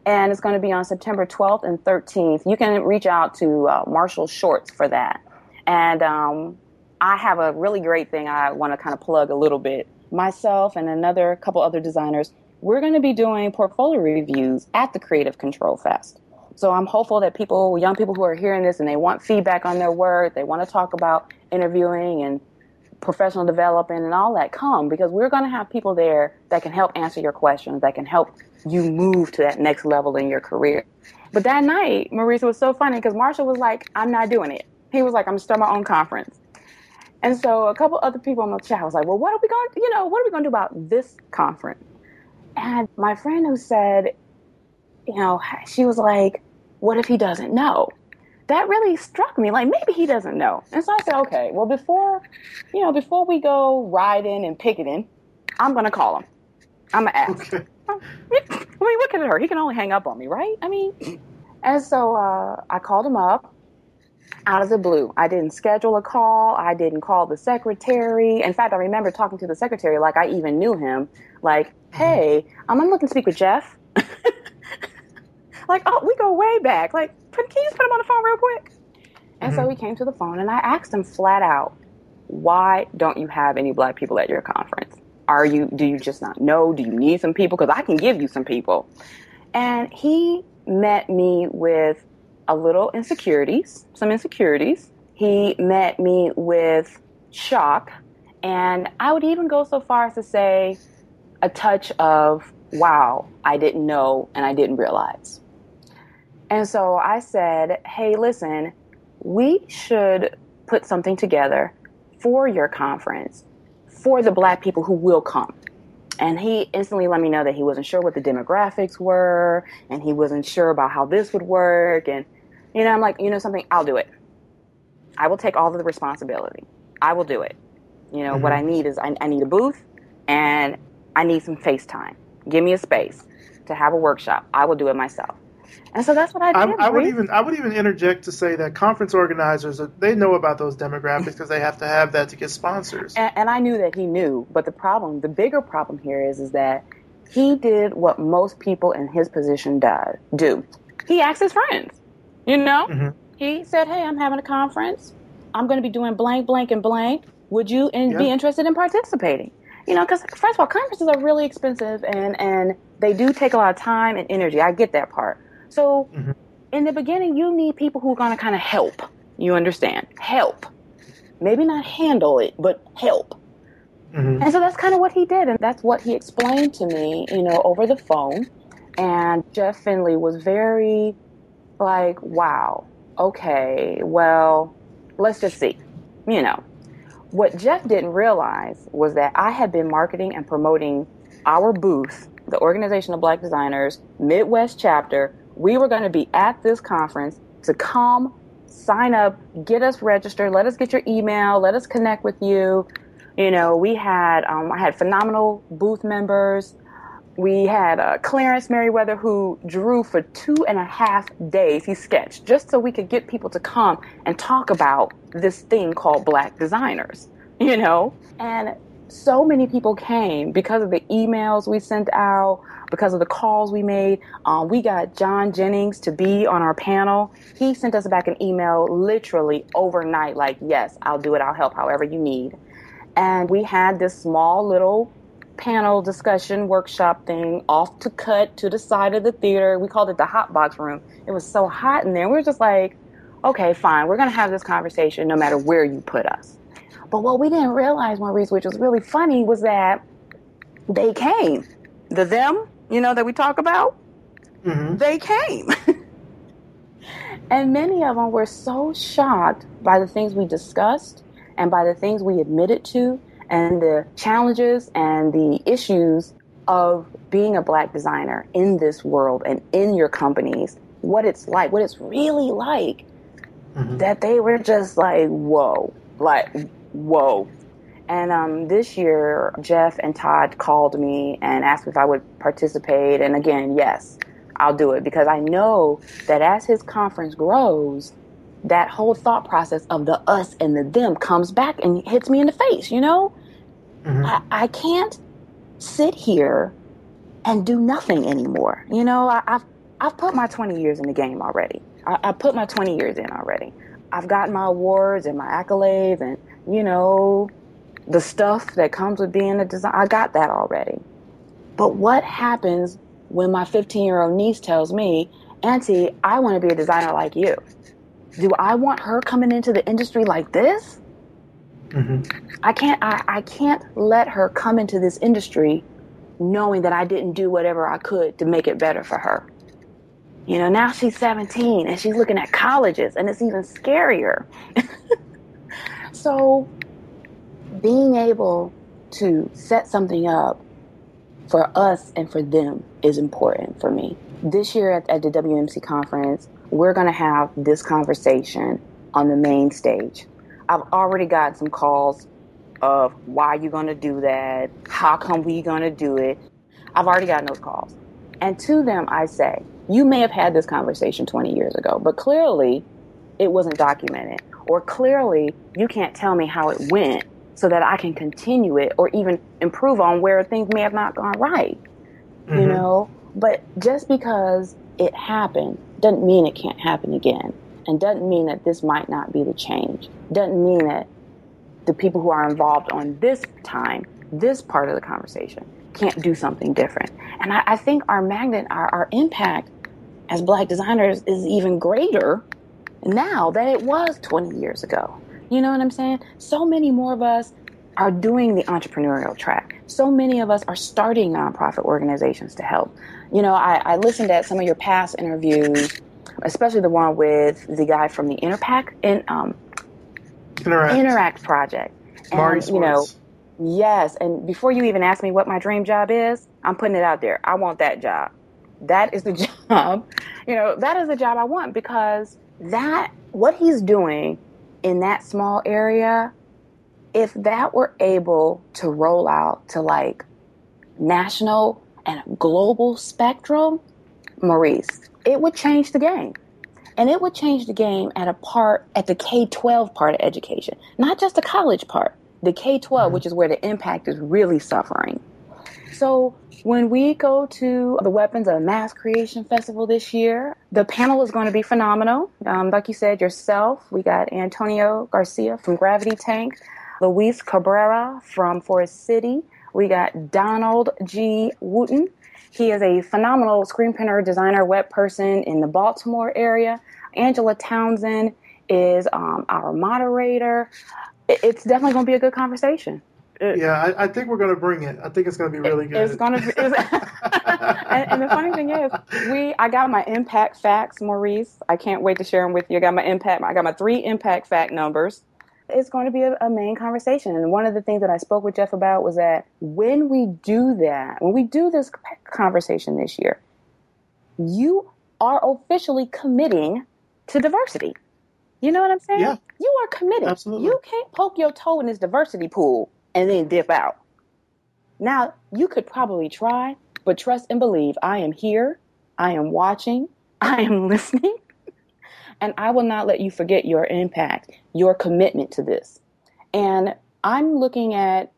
Speaker 3: and it's going to be on September 12th and 13th. You can reach out to uh, Marshall Shorts for that. And um, I have a really great thing I want to kind of plug a little bit. Myself and another couple other designers, we're going to be doing portfolio reviews at the Creative Control Fest. So I'm hopeful that people, young people who are hearing this and they want feedback on their work, they want to talk about interviewing and professional development and all that come because we're going to have people there that can help answer your questions, that can help you move to that next level in your career. But that night, Maurice was so funny because Marshall was like, I'm not doing it. He was like, I'm starting my own conference. And so a couple other people on the chat was like, well, what are we going to, you know, what are we going to do about this conference? And my friend who said, you know, she was like, what if he doesn't know? That really struck me. Like maybe he doesn't know. And so I said, okay, well before, you know, before we go riding and picketing, I'm gonna call him. I'm gonna ask. Okay. I mean, what look at her. He can only hang up on me, right? I mean, and so uh, I called him up out of the blue. I didn't schedule a call. I didn't call the secretary. In fact, I remember talking to the secretary like I even knew him. Like, hey, I'm looking to speak with Jeff. like, oh, we go way back. Like, can you just put him on the phone real quick? And mm-hmm. so he came to the phone, and I asked him flat out, why don't you have any black people at your conference? Are you, do you just not know? Do you need some people? Because I can give you some people. And he met me with a little insecurities, some insecurities. He met me with shock. And I would even go so far as to say a touch of, wow, I didn't know and I didn't realize. And so I said, hey, listen, we should put something together for your conference for the black people who will come. And he instantly let me know that he wasn't sure what the demographics were and he wasn't sure about how this would work. And, you know, I'm like, you know something, I'll do it. I will take all of the responsibility. I will do it. You know, mm-hmm. what I need is I, I need a booth and I need some FaceTime. Give me a space to have a workshop. I will do it myself. And so that's what I did.
Speaker 2: I, I would even I would even interject to say that conference organizers they know about those demographics because they have to have that to get sponsors.
Speaker 3: And, and I knew that he knew, but the problem, the bigger problem here is, is that he did what most people in his position do. Do he asked his friends? You know, mm-hmm. he said, "Hey, I'm having a conference. I'm going to be doing blank, blank, and blank. Would you in, be interested in participating?" You know, because first of all, conferences are really expensive and and they do take a lot of time and energy. I get that part. So mm-hmm. in the beginning, you need people who are going to kind of help. You understand? Help. Maybe not handle it, but help. Mm-hmm. And so that's kind of what he did. And that's what he explained to me, you know, over the phone. And Jeff Finley was very like, wow, okay, well, let's just see. You know, what Jeff didn't realize was that I had been marketing and promoting our booth, the Organization of Black Designers Midwest chapter, we were going to be at this conference to come, sign up, get us registered, let us get your email, let us connect with you. You know, we had um, I had phenomenal booth members. we had uh, Clarence Merriweather who drew for two and a half days. He sketched just so we could get people to come and talk about this thing called Black designers, you know? And so many people came because of the emails we sent out, because of the calls we made. Um, we got John Jennings to be on our panel. He sent us back an email literally overnight, like, yes, I'll do it, I'll help however you need. And we had this small little panel discussion workshop thing off to cut to the side of the theater. We called it the hot box room. It was so hot in there. We were just like, okay, fine, we're going to have this conversation no matter where you put us. But what we didn't realize, Maurice, which was really funny, was that they came. The them, you know, that we talk about, mm-hmm. they came. and many of them were so shocked by the things we discussed and by the things we admitted to and the challenges and the issues of being a black designer in this world and in your companies, what it's like, what it's really like, mm-hmm. that they were just like, whoa, like, whoa. And um, this year, Jeff and Todd called me and asked if I would participate. And again, yes, I'll do it because I know that as his conference grows, that whole thought process of the us and the them comes back and hits me in the face, you know? Mm-hmm. I, I, can't sit here and do nothing anymore. You know, I, have I've put my 20 years in the game already. I, I put my 20 years in already. I've gotten my awards and my accolades and, you know, the stuff that comes with being a designer. I got that already. But what happens when my 15 year old niece tells me, Auntie, I want to be a designer like you? Do I want her coming into the industry like this? Mm-hmm. I can't. I, I can't let her come into this industry knowing that I didn't do whatever I could to make it better for her. You know, now she's 17 and she's looking at colleges, and it's even scarier. so, being able to set something up for us and for them is important for me. This year at, at the WMC conference, we're going to have this conversation on the main stage. I've already got some calls of why you're going to do that? How come we going to do it? I've already gotten those calls. And to them, I say, you may have had this conversation 20 years ago, but clearly it wasn't documented. Or clearly you can't tell me how it went so that I can continue it or even improve on where things may have not gone right. Mm-hmm. You know? But just because it happened doesn't mean it can't happen again. And doesn't mean that this might not be the change. Doesn't mean that the people who are involved on this time, this part of the conversation, can't do something different. And I, I think our magnet, our, our impact as black designers is even greater now than it was 20 years ago. You know what I'm saying? So many more of us are doing the entrepreneurial track. So many of us are starting nonprofit organizations to help. You know, I, I listened at some of your past interviews, especially the one with the guy from the Interpack in um, Interact. Interact project.
Speaker 2: And, you know,
Speaker 3: yes. And before you even ask me what my dream job is, I'm putting it out there. I want that job. That is the job. You know, that is the job I want because that, what he's doing in that small area, if that were able to roll out to like national and global spectrum, Maurice, it would change the game. And it would change the game at a part, at the K 12 part of education, not just the college part, the K 12, mm-hmm. which is where the impact is really suffering. So when we go to the Weapons of Mass Creation Festival this year, the panel is going to be phenomenal. Um, like you said yourself, we got Antonio Garcia from Gravity Tank, Luis Cabrera from Forest City, we got Donald G. Wooten he is a phenomenal screen printer, designer, web person in the Baltimore area. Angela Townsend is um, our moderator. It's definitely going to be a good conversation.
Speaker 2: It, yeah, I, I, think we're going to bring it. I think it's going to be really good.
Speaker 3: It's going to be. and, and, the funny thing is, we I got my impact facts, Maurice. I can't wait to share them with you. I got my impact. I got my three impact fact numbers it's going to be a, a, main conversation. And one of the things that I spoke with Jeff about was that when we do that, when we do this conversation this year, you are officially committing to diversity. You know what I'm saying?
Speaker 2: Yeah.
Speaker 3: You are committed.
Speaker 2: Absolutely.
Speaker 3: You can't poke your toe in this diversity pool and then dip out. Now, you could probably try, but trust and believe I am here, I am watching, I am listening, and I will not let you forget your impact, your commitment to this. And I'm looking at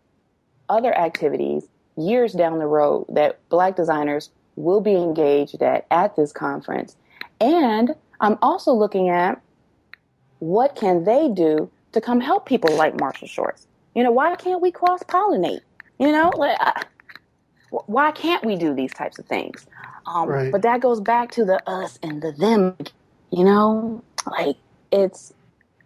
Speaker 3: other activities years down the road that black designers will be engaged at at this conference. And I'm also looking at what can they do to come help people like Marshall Shorts. You know, why can't we cross pollinate? You know, like, why can't we do these types of things? Um, right. But that goes back to the us and the them. You know, like it's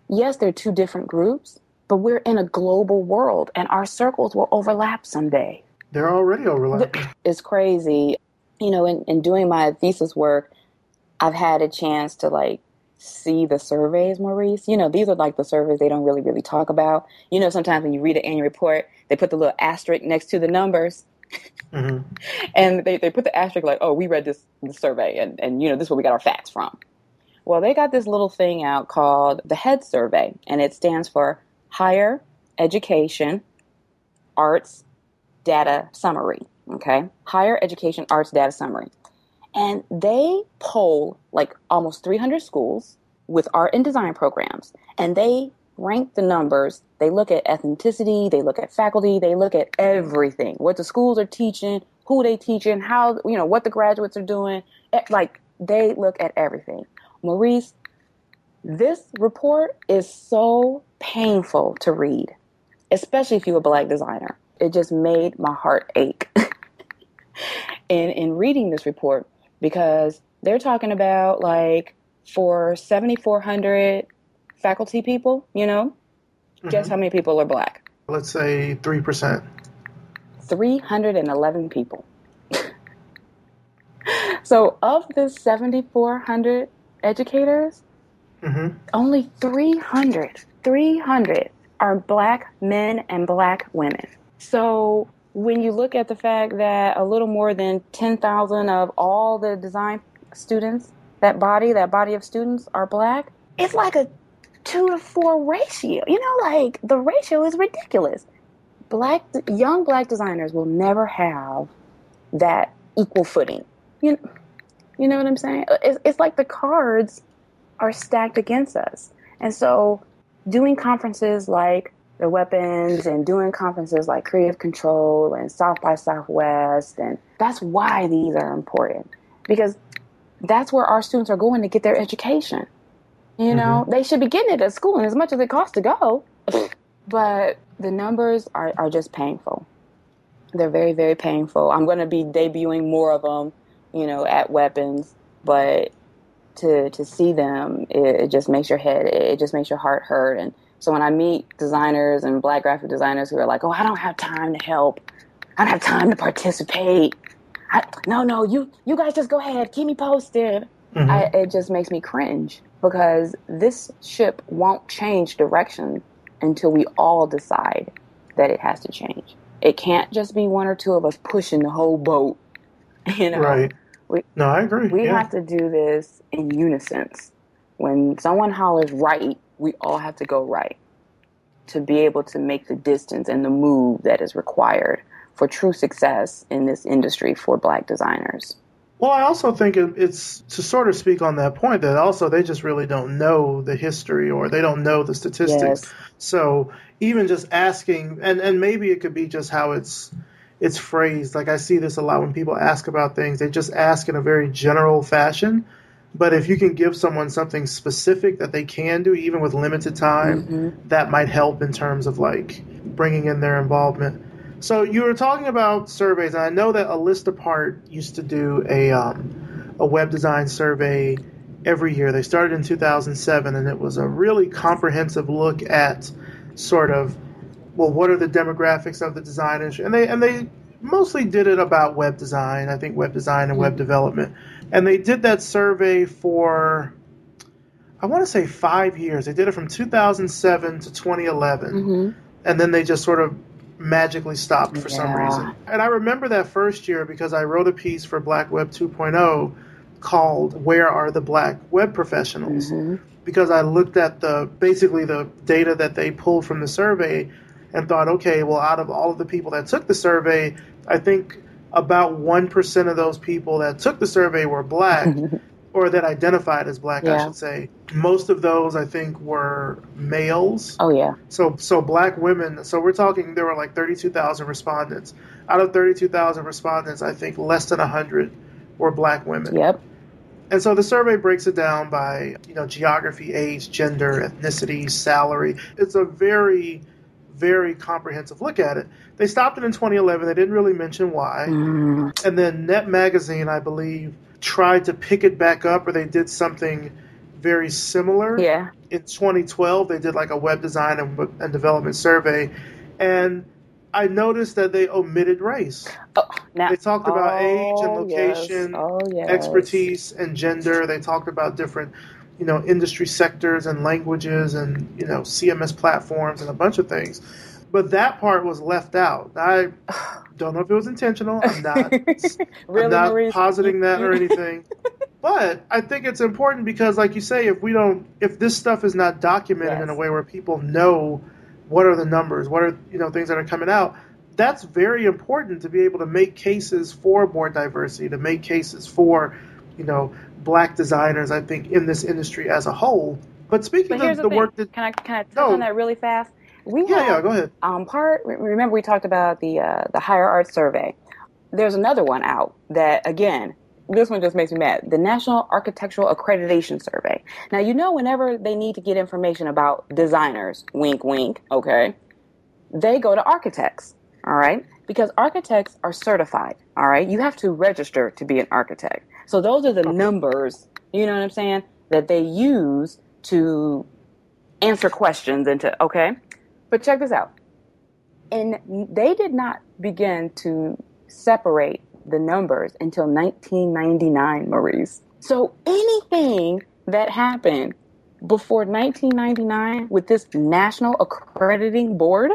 Speaker 3: yes, they're two different groups, but we're in a global world, and our circles will overlap someday.
Speaker 2: They're already overlapping.
Speaker 3: It's crazy. You know, in, in doing my thesis work, I've had a chance to like see the surveys, Maurice. You know, these are like the surveys they don't really, really talk about. You know, sometimes when you read an annual report, they put the little asterisk next to the numbers. Mm-hmm. and they, they put the asterisk like, oh, we read this, this survey and, and, you know, this is where we got our facts from. Well, they got this little thing out called the HEAD survey, and it stands for Higher Education Arts Data Summary. Okay? Higher Education Arts Data Summary. And they poll like almost 300 schools with art and design programs, and they rank the numbers. They look at ethnicity, they look at faculty, they look at everything. What the schools are teaching, who they teaching, how you know what the graduates are doing. Eh, like they look at everything. Maurice, this report is so painful to read, especially if you're a black designer. It just made my heart ache. in in reading this report, because they're talking about like for 7,400 faculty people, you know, mm-hmm. guess how many people are black?
Speaker 2: Let's say 3%.
Speaker 3: 311 people. so, of the 7,400 educators, mm-hmm. only 300, 300 are black men and black women. So, when you look at the fact that a little more than 10,000 of all the design students, that body, that body of students are black, it's like a two to four ratio. You know, like the ratio is ridiculous. Black, young black designers will never have that equal footing. You know, you know what I'm saying? Uh, it's, it's like the cards are stacked against us. And so doing conferences like the weapons and doing conferences like Creative Control and South by Southwest. And that's why these are important because that's where our students are going to get their education. You know, mm-hmm. they should be getting it at school and as much as it costs to go. but the numbers are, are just painful. They're very, very painful. I'm going to be debuting more of them, you know, at weapons, but to, to see them, it, it just makes your head, it just makes your heart hurt. And so when I meet designers and black graphic designers who are like, "Oh, I don't have time to help. I don't have time to participate." I, no, no, you you guys just go ahead, keep me posted. Mm-hmm. I, it just makes me cringe because this ship won't change direction until we all decide that it has to change. It can't just be one or two of us pushing the whole boat. You know,
Speaker 2: right? We, no, I agree.
Speaker 3: We
Speaker 2: yeah.
Speaker 3: have to do this in unison. When someone hollers right, we all have to go right to be able to make the distance and the move that is required for true success in this industry for black designers.
Speaker 2: Well, I also think it's to sort of speak on that point that also they just really don't know the history or they don't know the statistics. Yes. So even just asking, and, and maybe it could be just how it's it's phrased. Like I see this a lot when people ask about things, they just ask in a very general fashion but if you can give someone something specific that they can do, even with limited time, mm-hmm. that might help in terms of like bringing in their involvement. So you were talking about surveys, and I know that A List Apart used to do a um, a web design survey every year. They started in 2007, and it was a really comprehensive look at sort of well, what are the demographics of the design industry, and they and they mostly did it about web design. I think web design and web mm-hmm. development. And they did that survey for, I want to say five years. They did it from 2007 to 2011. Mm-hmm. And then they just sort of magically stopped for yeah. some reason. And I remember that first year because I wrote a piece for Black Web 2.0 called Where Are the Black Web Professionals? Mm-hmm. Because I looked at the basically the data that they pulled from the survey and thought, okay, well, out of all of the people that took the survey, I think about 1% of those people that took the survey were black or that identified as black, I should say. Most of those, I think, were males.
Speaker 3: Oh yeah.
Speaker 2: So, so black women. So we're talking. There were like thirty-two thousand respondents. Out of thirty-two thousand respondents, I think less than hundred were black women.
Speaker 3: Yep.
Speaker 2: And so the survey breaks it down by you know geography, age, gender, ethnicity, salary. It's a very, very comprehensive look at it. They stopped it in 2011. They didn't really mention why.
Speaker 3: Mm,
Speaker 2: And then Net Magazine, I believe, tried to pick it back up, or they did something very similar
Speaker 3: yeah.
Speaker 2: in 2012 they did like a web design and, and development survey and i noticed that they omitted race
Speaker 3: Oh, now,
Speaker 2: they talked about age and
Speaker 3: oh, yes.
Speaker 2: location
Speaker 3: Oh yes.
Speaker 2: expertise and gender they talked about different you know industry sectors and languages and you know cms platforms and a bunch of things but that part was left out i don't know if it was intentional i'm not
Speaker 3: really,
Speaker 2: I'm not
Speaker 3: Maurice?
Speaker 2: positing that or anything. but I think it's important because, like you say, if we don't, if this stuff is not documented
Speaker 3: Yes.
Speaker 2: in a way where people know what are the numbers, what are you know things that are coming out, that's very important to be able to make cases for more diversity, to make cases for you know black designers. I think in this industry as a whole. But speaking
Speaker 3: But
Speaker 2: of
Speaker 3: the,
Speaker 2: the work that,
Speaker 3: can I can I touch
Speaker 2: No.
Speaker 3: on that really fast? We
Speaker 2: yeah,
Speaker 3: have,
Speaker 2: yeah, go ahead.
Speaker 3: um, part. Remember, we talked about the uh, the higher art survey. There's another one out that again. This one just makes me mad. The National Architectural Accreditation Survey. Now, you know, whenever they need to get information about designers, wink, wink, okay, they go to architects, all right? Because architects are certified, all right? You have to register to be an architect. So those are the numbers, you know what I'm saying, that they use to answer questions and to, okay? But check this out. And they did not begin to separate the numbers until 1999, Maurice. So anything that happened before 1999 with this national accrediting board,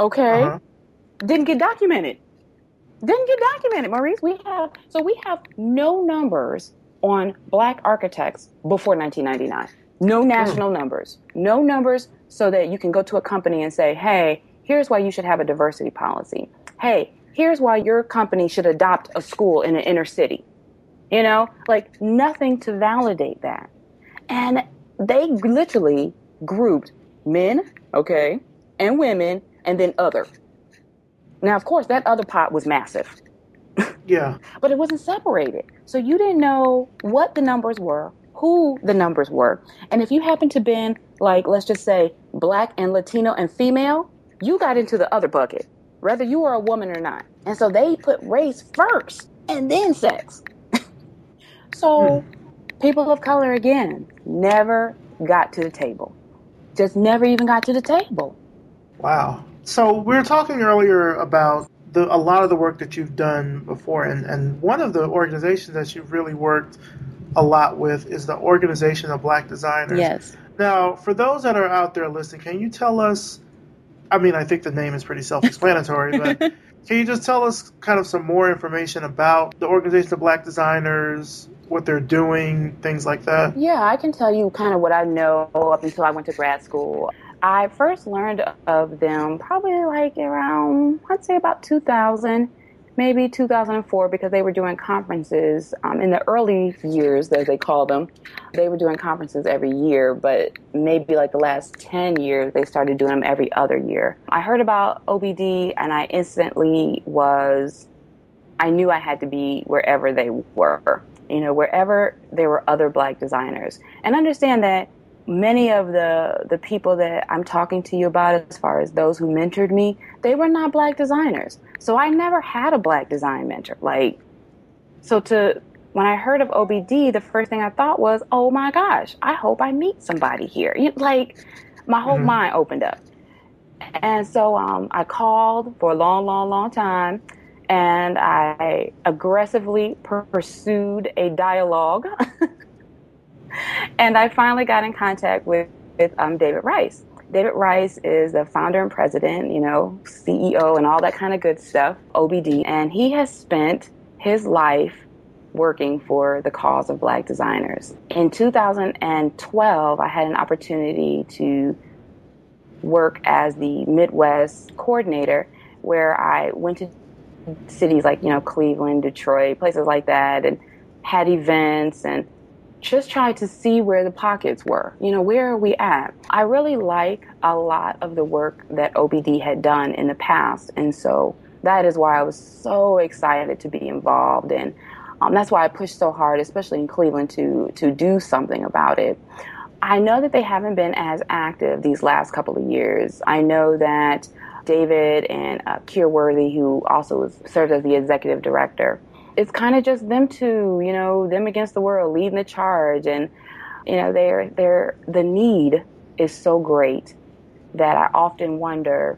Speaker 3: okay,
Speaker 2: Uh-huh.
Speaker 3: Didn't get documented. Didn't get documented, Maurice. We have so we have no numbers on black architects before 1999. No hmm. national numbers. No numbers so that you can go to a company and say, "Hey, here's why you should have a diversity policy. Hey, here's why your company should adopt a school in an inner city." You know, like nothing to validate that. And they literally grouped men, okay, and women, and then other. Now, of course, that other pot was massive,
Speaker 2: Yeah,
Speaker 3: but it wasn't separated. So you didn't know what the numbers were, who the numbers were. And if you happened to been like, let's just say, black and Latino and female, you got into the other bucket, whether you were a woman or not. And so they put race first and then sex. so hmm. people of color, again, never got to the table. Just never even got to the table.
Speaker 2: Wow. So we were talking earlier about the, a lot of the work that you've done before, and, and one of the organizations that you've really worked a lot with is the Organization of Black Designers.
Speaker 3: Yes.
Speaker 2: Now, for those that are out there listening, can you tell us? I mean, I think the name is pretty self-explanatory, but can you just tell us kind of some more information about the Organization of Black Designers, what they're doing, things like that?
Speaker 3: Yeah, I can tell you kind of what I know up until I went to grad school. I first learned of them probably like around, I'd say about 2000, maybe 2004, because they were doing conferences um, in the early years, as they call them. They were doing conferences every year, but maybe like the last 10 years, they started doing them every other year. I heard about OBD and I instantly was, I knew I had to be wherever they were you know, wherever there were other black designers. And understand that many of the the people that I'm talking to you about as far as those who mentored me, they were not black designers. So I never had a black design mentor. Like so to when I heard of OBD, the first thing I thought was, "Oh my gosh, I hope I meet somebody here." You, like my whole
Speaker 2: Mhm.
Speaker 3: mind opened up. And so um, I called for a long, long, long time and I aggressively per- pursued a dialogue. and I finally got in contact with, with um, David Rice. David Rice is the founder and president, you know, CEO and all that kind of good stuff, OBD. And he has spent his life working for the cause of black designers. In 2012, I had an opportunity to work as the Midwest coordinator where I went to cities like, you know, Cleveland, Detroit, places like that, and had events and just tried to see where the pockets were. You know, where are we at? I really like a lot of the work that OBD had done in the past. And so that is why I was so excited to be involved. And um, that's why I pushed so hard, especially in Cleveland, to, to do something about it. I know that they haven't been as active these last couple of years. I know that David and uh, Keir Worthy, who also served as the executive director, it's kind of just them two, you know, them against the world, leading the charge, and you know, they're they're the need is so great that I often wonder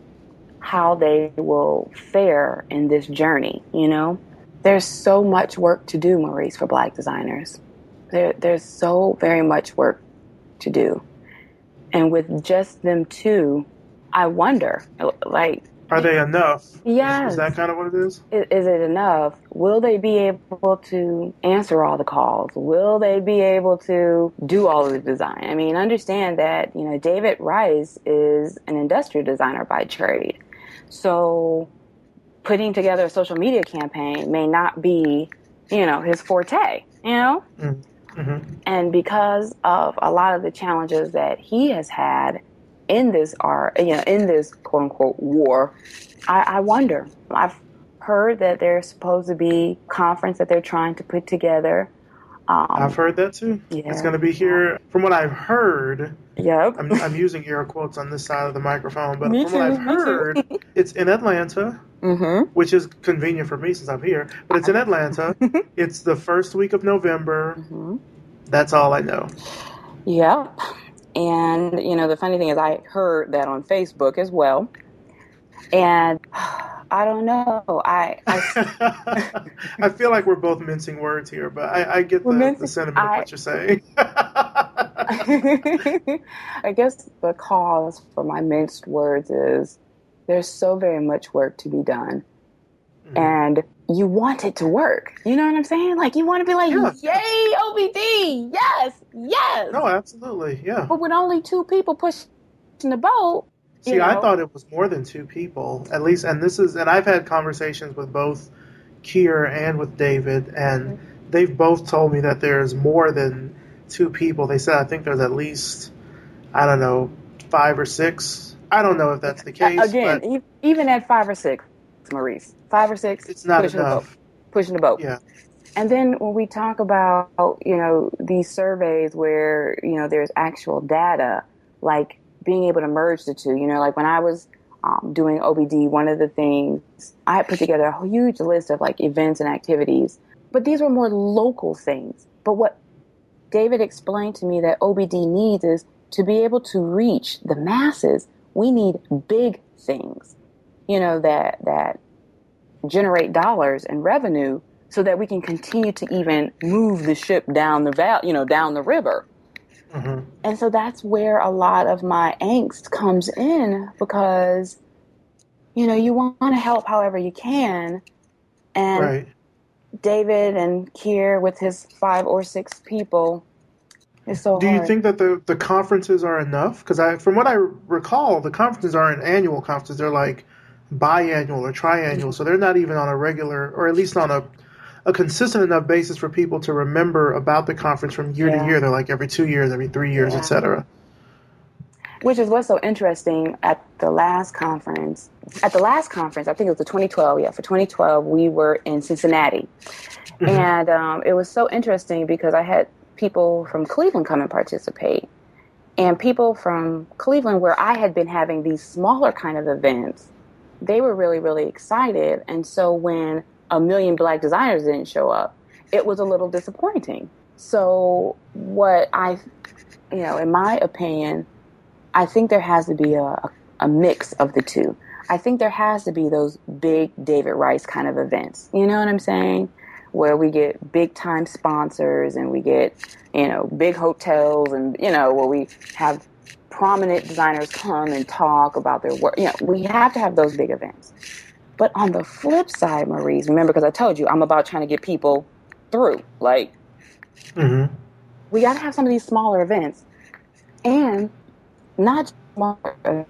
Speaker 3: how they will fare in this journey. You know, there's so much work to do, Maurice, for Black designers. There, there's so very much work to do, and with just them two, I wonder, like
Speaker 2: are they enough?
Speaker 3: Yes.
Speaker 2: Is, is that kind of what it is?
Speaker 3: is? Is it enough? Will they be able to answer all the calls? Will they be able to do all of the design? I mean, understand that, you know, David Rice is an industrial designer by trade. So putting together a social media campaign may not be, you know, his forte, you know? Mm-hmm. And because of a lot of the challenges that he has had, in this art, you know, in this quote unquote war, I, I wonder. I've heard that there's supposed to be conference that they're trying to put together.
Speaker 2: Um, I've heard that too. Yeah. It's going to be here. From what I've heard,
Speaker 3: yep.
Speaker 2: I'm, I'm, using air quotes on this side of the microphone, but me from too, what I've heard, it's in Atlanta, mm-hmm. which is convenient for me since I'm here. But it's in Atlanta. it's the first week of November. Mm-hmm. That's all I know.
Speaker 3: Yep. And, you know, the funny thing is, I heard that on Facebook as well. And I don't know. I
Speaker 2: I, I feel like we're both mincing words here, but I, I get the, mincing, the sentiment I, of what you're saying.
Speaker 3: I guess the cause for my minced words is there's so very much work to be done. Mm-hmm. And you want it to work. You know what I'm saying? Like you want to be like, yeah. yay, OBD, yes, yes.
Speaker 2: No, absolutely, yeah.
Speaker 3: But with only two people pushing the boat.
Speaker 2: See, know. I thought it was more than two people, at least. And this is, and I've had conversations with both Keir and with David, and mm-hmm. they've both told me that there's more than two people. They said I think there's at least, I don't know, five or six. I don't know if that's the case.
Speaker 3: Again,
Speaker 2: but,
Speaker 3: even at five or six, Maurice, five or six.
Speaker 2: It's not pushing enough.
Speaker 3: The boat, pushing the boat.
Speaker 2: Yeah.
Speaker 3: And then when we talk about, you know, these surveys where, you know, there's actual data, like being able to merge the two, you know, like when I was um, doing OBD, one of the things I had put together a huge list of like events and activities, but these were more local things. But what David explained to me that OBD needs is to be able to reach the masses, we need big things you know, that, that generate dollars and revenue so that we can continue to even move the ship down the val, you know, down the river. Mm-hmm. And so that's where a lot of my angst comes in because, you know, you want to help however you can. And right. David and Keir with his five or six people is so
Speaker 2: Do
Speaker 3: hard.
Speaker 2: you think that the, the conferences are enough? Because I, from what I recall, the conferences aren't annual conferences. They're like biannual or triannual, so they're not even on a regular, or at least on a a consistent enough basis for people to remember about the conference from year yeah. to year. They're like every two years, every three years, yeah. etc.
Speaker 3: Which is what's so interesting at the last conference. At the last conference, I think it was the 2012. Yeah, for 2012, we were in Cincinnati, mm-hmm. and um, it was so interesting because I had people from Cleveland come and participate, and people from Cleveland where I had been having these smaller kind of events they were really, really excited. And so when a million black designers didn't show up, it was a little disappointing. So, what I, you know, in my opinion, I think there has to be a, a mix of the two. I think there has to be those big David Rice kind of events. You know what I'm saying? Where we get big time sponsors and we get, you know, big hotels and, you know, where we have prominent designers come and talk about their work. You know, we have to have those big events. But on the flip side, Maurice, remember, because I told you I'm about trying to get people through. Like, mm-hmm. we got to have some of these smaller events, and not just smaller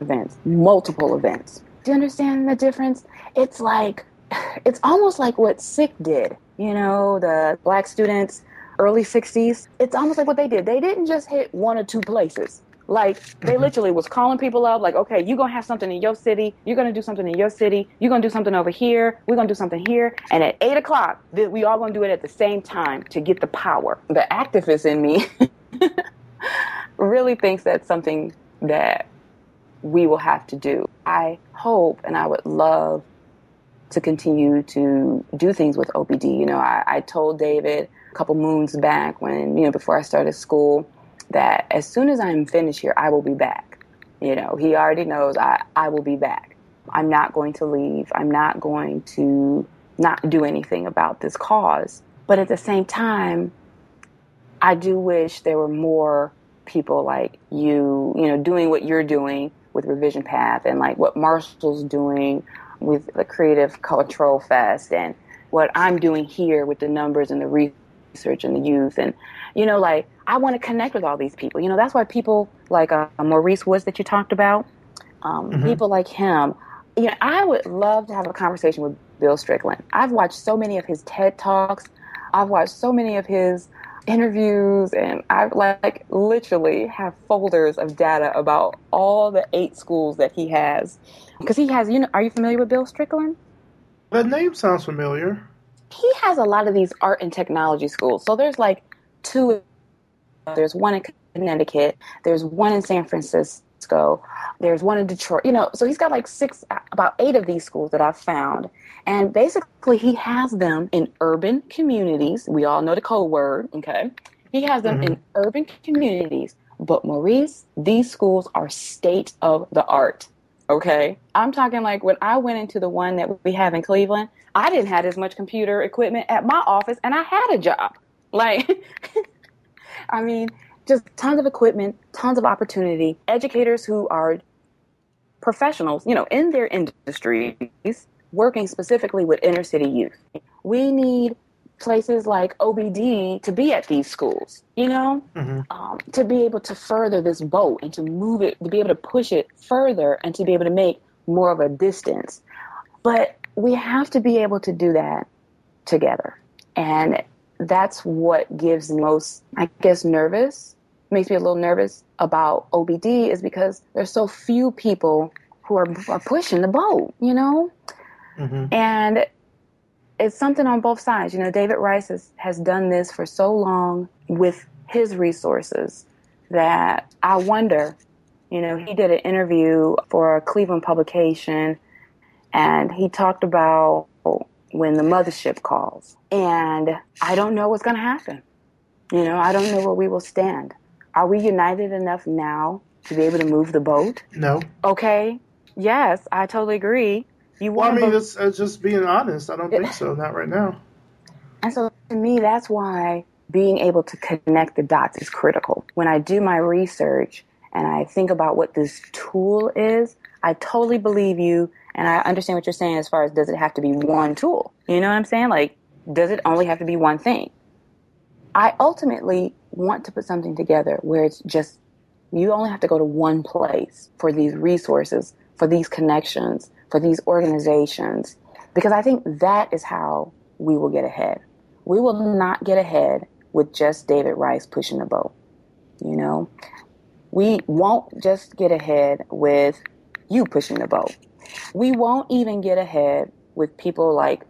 Speaker 3: events, multiple events. Do you understand the difference? It's like it's almost like what SNCC did, you know, the black students, early 60s. It's almost like what they did. They didn't just hit one or two places. Like they mm-hmm. literally was calling people up, like, okay, you're gonna have something in your city, you're gonna do something in your city, you're gonna do something over here, we're gonna do something here, and at eight o'clock, we all gonna do it at the same time to get the power. The activist in me really thinks that's something that we will have to do. I hope and I would love to continue to do things with OBD. You know, I, I told David a couple moons back when, you know, before I started school, that as soon as I'm finished here, I will be back. You know, he already knows I, I will be back. I'm not going to leave. I'm not going to not do anything about this cause. But at the same time, I do wish there were more people like you, you know, doing what you're doing with Revision Path and like what Marshall's doing with the Creative Control Fest and what I'm doing here with the numbers and the research and the youth. And, you know, like I want to connect with all these people. You know, that's why people like uh, Maurice Woods that you talked about, um, mm-hmm. people like him. You know, I would love to have a conversation with Bill Strickland. I've watched so many of his TED Talks. I've watched so many of his interviews and I like literally have folders of data about all the eight schools that he has. Because he has, you know, are you familiar with Bill Strickland?
Speaker 2: That name sounds familiar.
Speaker 3: He has a lot of these art and technology schools. So there's like two, there's one in Connecticut, there's one in San Francisco, there's one in Detroit, you know, so he's got like six, about eight of these schools that I've found. And basically, he has them in urban communities. We all know the code word, okay? He has them mm-hmm. in urban communities. But Maurice, these schools are state of the art, okay? I'm talking like when I went into the one that we have in Cleveland, I didn't have as much computer equipment at my office, and I had a job. Like, I mean, just tons of equipment, tons of opportunity, educators who are professionals, you know, in their industries working specifically with inner city youth. We need places like OBD to be at these schools, you know, mm-hmm. um, to be able to further this boat and to move it, to be able to push it further and to be able to make more of a distance. But we have to be able to do that together. And that's what gives me most, I guess, nervous, makes me a little nervous about OBD is because there's so few people who are, are pushing the boat, you know? Mm-hmm. And it's something on both sides. You know, David Rice has, has done this for so long with his resources that I wonder, you know, he did an interview for a Cleveland publication and he talked about when the mothership calls. And I don't know what's going to happen. You know, I don't know where we will stand. Are we united enough now to be able to move the boat?
Speaker 2: No.
Speaker 3: Okay. Yes, I totally agree.
Speaker 2: You well, I mean, it's, it's, just being honest. I don't think so. Not right now.
Speaker 3: And so, to me, that's why being able to connect the dots is critical. When I do my research and I think about what this tool is, I totally believe you, and I understand what you're saying as far as does it have to be one tool? You know what I'm saying? Like, does it only have to be one thing? I ultimately want to put something together where it's just you only have to go to one place for these resources, for these connections, for these organizations, because I think that is how we will get ahead. We will not get ahead with just David Rice pushing the boat. You know, we won't just get ahead with you pushing the boat. We won't even get ahead with people like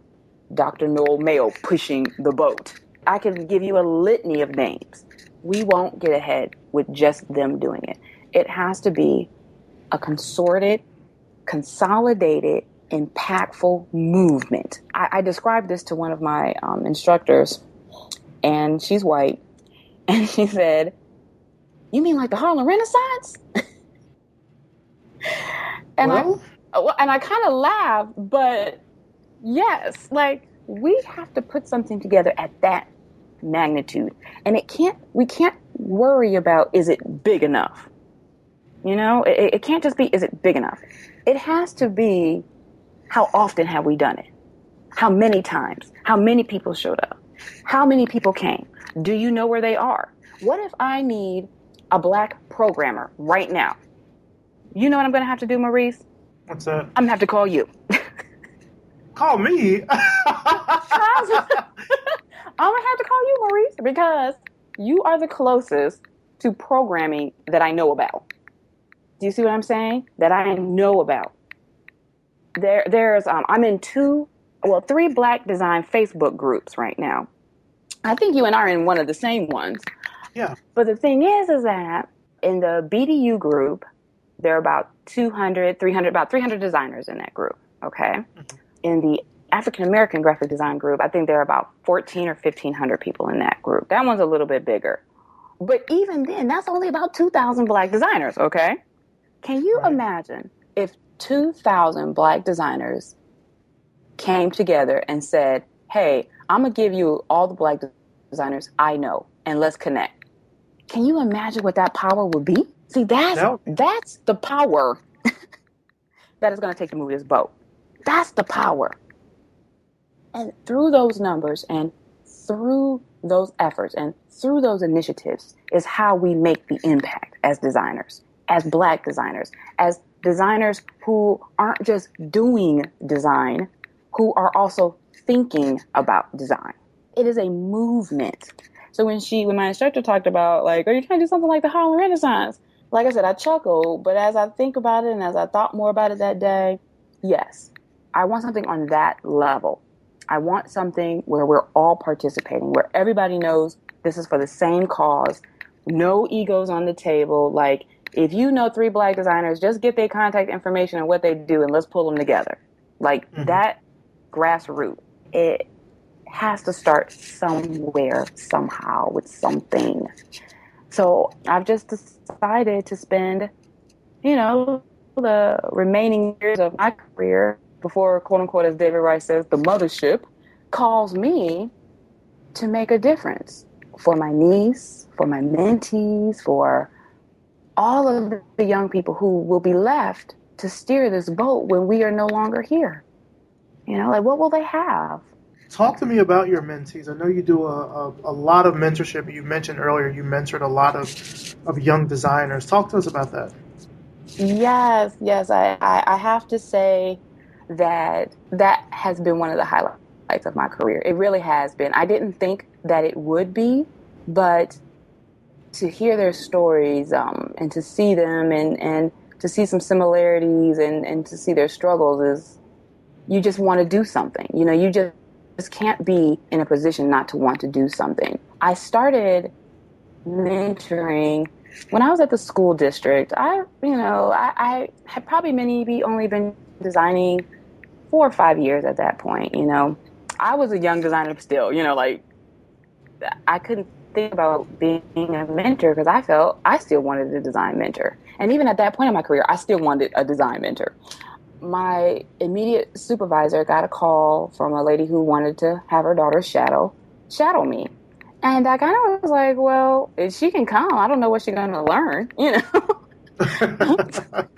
Speaker 3: Dr. Noel Mayo pushing the boat. I can give you a litany of names. We won't get ahead with just them doing it. It has to be a consorted consolidated, impactful movement. I, I described this to one of my um, instructors, and she's white, and she said, "You mean like the Harlem Renaissance?" and well? Uh, I and I kind of laugh, but yes, like we have to put something together at that magnitude, and it can't. We can't worry about is it big enough. You know, it, it can't just be is it big enough it has to be how often have we done it? How many times? How many people showed up? How many people came? Do you know where they are? What if I need a black programmer right now? You know what I'm going to have to do, Maurice?
Speaker 2: What's that?
Speaker 3: I'm to have to call you.
Speaker 2: Call me.
Speaker 3: I'm gonna have to call you, Maurice, because you are the closest to programming that I know about. Do you see what I'm saying? That I know about. There, there's. Um, I'm in two, well, three Black design Facebook groups right now. I think you and I are in one of the same ones.
Speaker 2: Yeah.
Speaker 3: But the thing is, is that in the BDU group, there are about 200, 300, about 300 designers in that group. Okay. Mm-hmm. In the African American graphic design group, I think there are about 14 or 1500 people in that group. That one's a little bit bigger. But even then, that's only about 2,000 black designers. Okay. Can you right. imagine if 2,000 black designers came together and said, Hey, I'm going to give you all the black designers I know and let's connect. Can you imagine what that power would be? See, that's no. that's the power that is going to take to move this boat. That's the power. And through those numbers and through those efforts and through those initiatives is how we make the impact as designers, as black designers, as designers who aren't just doing design, who are also thinking about design. It is a movement. So when she, when my instructor talked about like, are you trying to do something like the Harlem Renaissance? Like I said, I chuckled, but as I think about it and as I thought more about it that day, yes, I want something on that level. I want something where we're all participating, where everybody knows this is for the same cause, no egos on the table. Like, if you know three black designers, just get their contact information and what they do and let's pull them together. Like, mm-hmm. that grassroots, it has to start somewhere, somehow, with something. So I've just decided to spend, you know, the remaining years of my career before, quote unquote, as David Rice says, the mothership calls me to make a difference for my niece, for my mentees, for all of the young people who will be left to steer this boat when we are no longer here. You know, like what will they have?
Speaker 2: Talk to me about your mentees. I know you do a, a, a, lot of mentorship. You mentioned earlier you mentored a lot of, of young designers. Talk to us about that.
Speaker 3: Yes, yes. I, I, I have to say that that has been one of the highlights of my career. It really has been. I didn't think that it would be, but to hear their stories um, and to see them and, and to see some similarities and, and to see their struggles is you just want to do something. You know, you just, just can't be in a position not to want to do something. I started mentoring when I was at the school district. I, you know, I, I had probably maybe only been designing four or five years at that point, you know. I was a young designer still, you know, like I couldn't think about being a mentor because I felt I still wanted a design mentor. And even at that point in my career, I still wanted a design mentor. My immediate supervisor got a call from a lady who wanted to have her daughter shadow shadow me. And I kind of was like, well, if she can come, I don't know what she's going to learn, you know.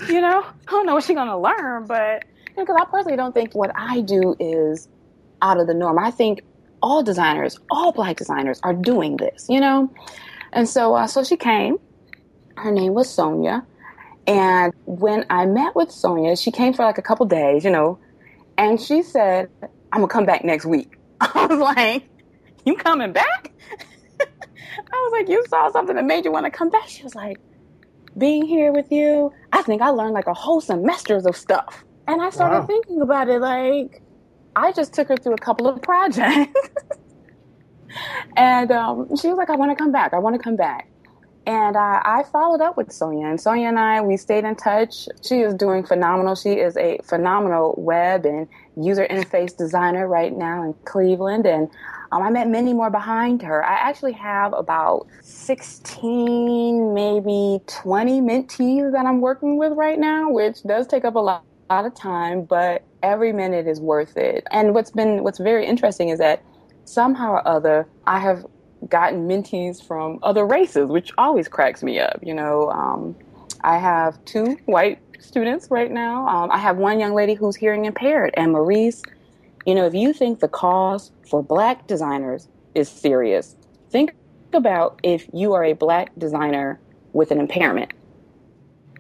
Speaker 3: you know, I don't know what she's going to learn, but because I personally don't think what I do is out of the norm. I think all designers, all black designers are doing this, you know? And so, uh, so she came. Her name was Sonia. And when I met with Sonia, she came for like a couple days, you know, and she said, I'm gonna come back next week. I was like, You coming back? I was like, You saw something that made you want to come back? She was like, Being here with you, I think I learned like a whole semesters of stuff. And I started wow. thinking about it like, I just took her through a couple of projects. and um, she was like, I want to come back. I want to come back. And uh, I followed up with Sonia, and Sonia and I, we stayed in touch. She is doing phenomenal. She is a phenomenal web and user interface designer right now in Cleveland. And um, I met many more behind her. I actually have about 16, maybe 20 mentees that I'm working with right now, which does take up a lot lot of time, but every minute is worth it. And what's been what's very interesting is that somehow or other I have gotten mentees from other races, which always cracks me up. You know, um, I have two white students right now. Um, I have one young lady who's hearing impaired, and Maurice. You know, if you think the cause for black designers is serious, think about if you are a black designer with an impairment.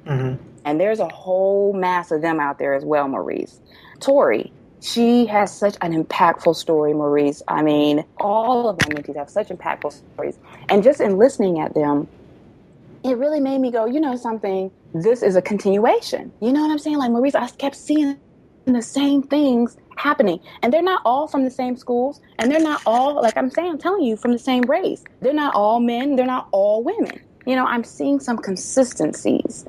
Speaker 3: Mm-hmm. And there's a whole mass of them out there as well, Maurice. Tori, she has such an impactful story, Maurice. I mean, all of my mentees have such impactful stories. And just in listening at them, it really made me go, you know, something, this is a continuation. You know what I'm saying? Like, Maurice, I kept seeing the same things happening. And they're not all from the same schools. And they're not all, like I'm saying, I'm telling you, from the same race. They're not all men. They're not all women. You know, I'm seeing some consistencies.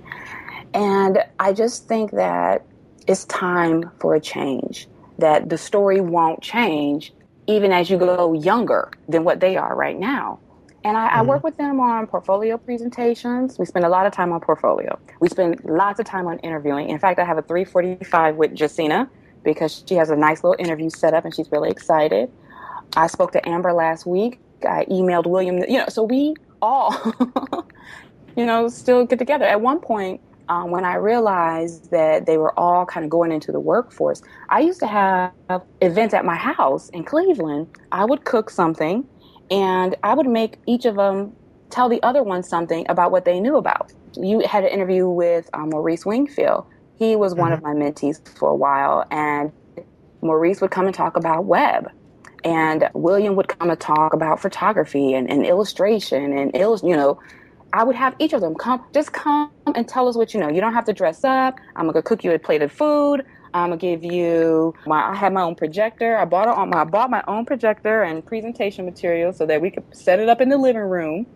Speaker 3: And I just think that it's time for a change, that the story won't change even as you go younger than what they are right now. And I, mm-hmm. I, work with them on portfolio presentations. We spend a lot of time on portfolio. We spend lots of time on interviewing. In fact, I have a 345 with Jacina because she has a nice little interview set up and she's really excited. I spoke to Amber last week. I emailed William, you know, so we all, you know, still get together. At one point, um, when I realized that they were all kind of going into the workforce, I used to have events at my house in Cleveland. I would cook something and I would make each of them tell the other one something about what they knew about. You had an interview with um, Maurice Wingfield. He was mm-hmm. one of mm-hmm. my mentees for a while, and Maurice would come and talk about web. And William would come and talk about photography and, and illustration and you know, I would have each of them come, just come and tell us what you know. You don't have to dress up. I'm gonna cook you a plate of food. I'm gonna give you my. I had my own projector. I bought on my. I bought my own projector and presentation material so that we could set it up in the living room,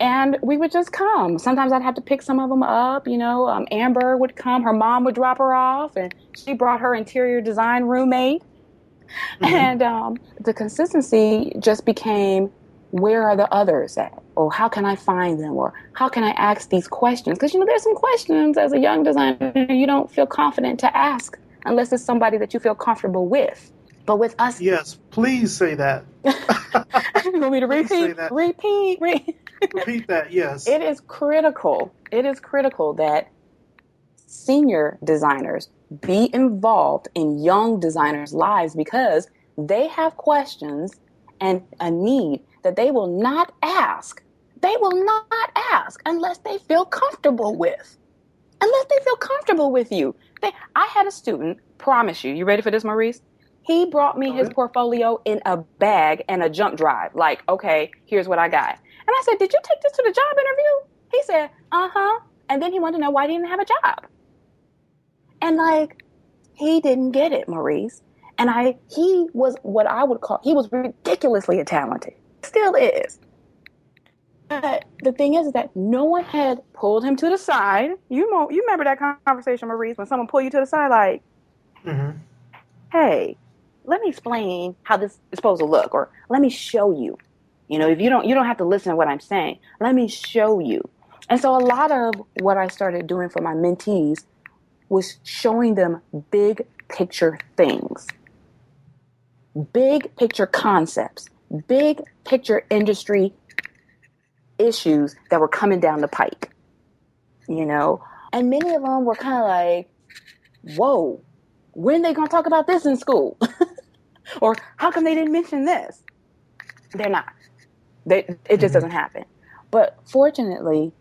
Speaker 3: and we would just come. Sometimes I'd have to pick some of them up. You know, um, Amber would come. Her mom would drop her off, and she brought her interior design roommate. Mm-hmm. And um, the consistency just became where are the others at? Or how can I find them? Or how can I ask these questions? Because, you know, there's some questions as a young designer you don't feel confident to ask unless it's somebody that you feel comfortable with. But with us,
Speaker 2: yes, please say that.
Speaker 3: you want me to repeat? Repeat,
Speaker 2: repeat, repeat that. Yes,
Speaker 3: it is critical. It is critical that senior designers be involved in young designers' lives because they have questions and a need that they will not ask. They will not ask unless they feel comfortable with. Unless they feel comfortable with you. They, I had a student, promise you, you ready for this, Maurice? He brought me his portfolio in a bag and a jump drive. Like, okay, here's what I got. And I said, Did you take this to the job interview? He said, Uh huh. And then he wanted to know why he didn't have a job. And like, he didn't get it, Maurice. And I, he was what I would call, he was ridiculously talented. Still is. But the thing is that no one had pulled him to the side. You know, you remember that conversation, Maurice, when someone pulled you to the side, like, mm-hmm. "Hey, let me explain how this is supposed to look, or let me show you." You know, if you don't, you don't have to listen to what I'm saying. Let me show you. And so, a lot of what I started doing for my mentees was showing them big picture things, big picture concepts, big picture industry issues that were coming down the pike, you know? And many of them were kind of like, whoa, when they going to talk about this in school? or how come they didn't mention this? They're not. They, it just mm-hmm. doesn't happen. But fortunately,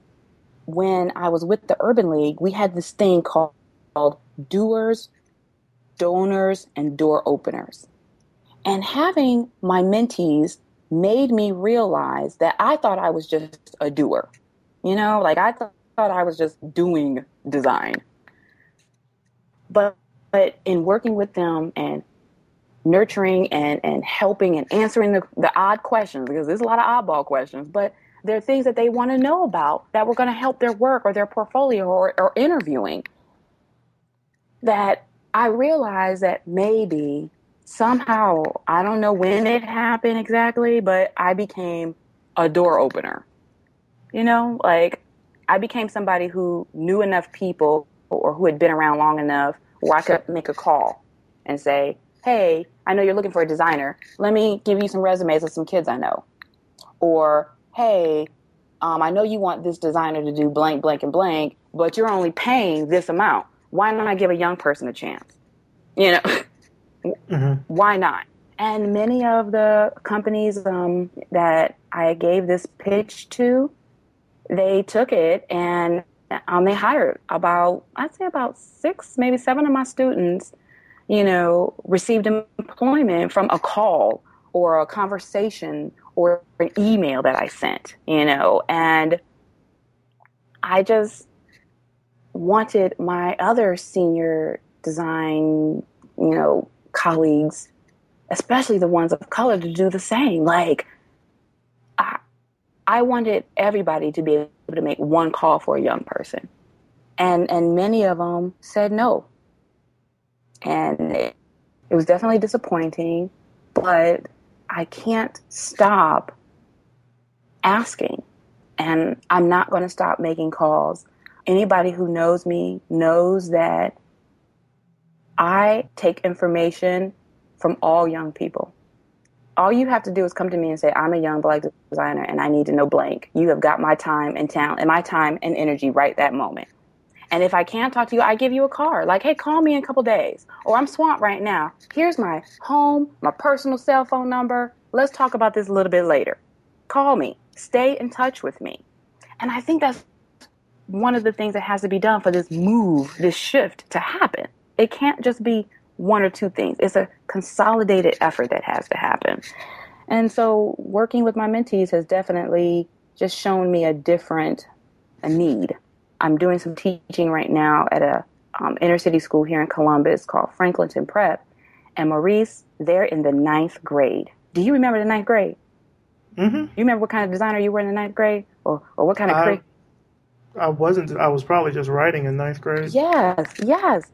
Speaker 3: when I was with the Urban League, we had this thing called, called doers, donors, and door openers. And having my mentees made me realize that I thought I was just a doer. You know, like I th- thought I was just doing design. But but in working with them and nurturing and, and helping and answering the, the odd questions, because there's a lot of oddball questions, but there are things that they want to know about that were going to help their work or their portfolio or, or interviewing. That I realized that maybe somehow, I don't know when it happened exactly, but I became a door opener. You know, like I became somebody who knew enough people or who had been around long enough where I could make a call and say, Hey, I know you're looking for a designer. Let me give you some resumes of some kids I know. Or, Hey, um, I know you want this designer to do blank, blank, and blank, but you're only paying this amount. Why not I give a young person a chance? You know, Mm-hmm. Why not? And many of the companies um, that I gave this pitch to, they took it and um, they hired about, I'd say about six, maybe seven of my students you know, received employment from a call or a conversation or an email that I sent, you know, and I just wanted my other senior design, you know, colleagues, especially the ones of color, to do the same. Like, I, I wanted everybody to be able to make one call for a young person, and and many of them said no, and it, it was definitely disappointing, but I can't stop asking, and I'm not going to stop making calls. Anybody who knows me knows that I take information from all young people. All you have to do is come to me and say, I'm a young black designer and I need to know blank. You have got my time and talent and my time and energy right that moment. And if I can't talk to you, I give you a card. Like, hey, call me in a couple days. Or I'm swamped right now. Here's my home, my personal cell phone number. Let's talk about this a little bit later. Call me. Stay in touch with me. And I think that's one of the things that has to be done for this move, this shift to happen. It can't just be one or two things. It's a consolidated effort that has to happen. And so working with my mentees has definitely just shown me a different a need. I'm doing some teaching right now at a um, inner city school here in Columbus called Franklinton Prep. And Maurice, they're in the ninth grade. Do you remember the ninth grade?
Speaker 2: Mm-hmm.
Speaker 3: You remember what kind of designer you were in the ninth grade, or or what kind of?
Speaker 2: I, I wasn't. I was probably just writing in ninth grade.
Speaker 3: Yes, yes.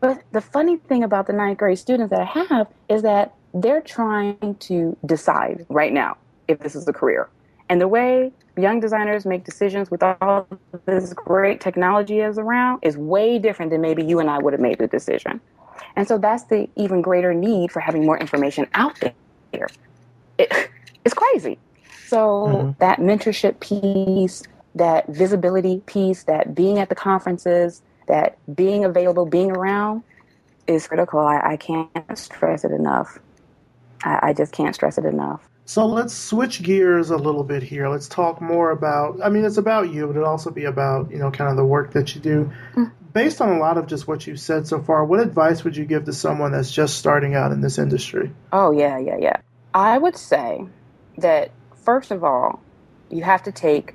Speaker 3: But the funny thing about the ninth grade students that I have is that they're trying to decide right now if this is a career. And the way young designers make decisions with all this great technology is around is way different than maybe you and I would have made the decision. And so that's the even greater need for having more information out there. It, it's crazy. So mm-hmm. that mentorship piece, that visibility piece, that being at the conferences, that being available, being around is critical. I, I can't stress it enough. I, I just can't stress it enough.
Speaker 2: So let's switch gears a little bit here. Let's talk more about, I mean, it's about you, but it'll also be about, you know, kind of the work that you do. Mm. Based on a lot of just what you've said so far, what advice would you give to someone that's just starting out in this industry?
Speaker 3: Oh, yeah, yeah, yeah. I would say that, first of all, you have to take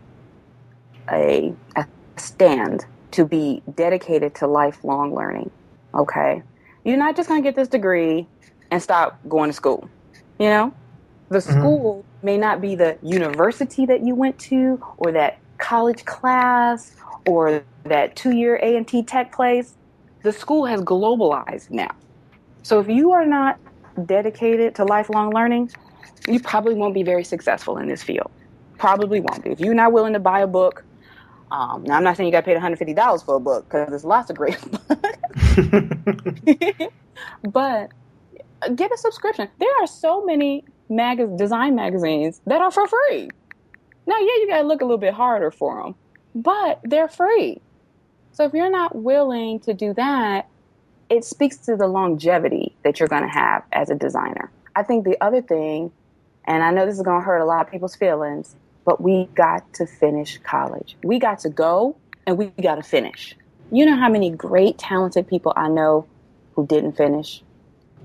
Speaker 3: a, a stand to be dedicated to lifelong learning. Okay? You're not just going to get this degree and stop going to school. You know? The mm-hmm. school may not be the university that you went to or that college class or that two year A&T tech place. The school has globalized now. So if you are not dedicated to lifelong learning, you probably won't be very successful in this field. Probably won't be. If you're not willing to buy a book, um, now I'm not saying you got paid $150 for a book because there's lots of great books, but get a subscription. There are so many mag- design magazines that are for free. Now, yeah, you got to look a little bit harder for them, but they're free. So if you're not willing to do that, it speaks to the longevity that you're going to have as a designer. I think the other thing, and I know this is going to hurt a lot of people's feelings, but we got to finish college. We got to go and we got to finish. You know how many great, talented people I know who didn't finish?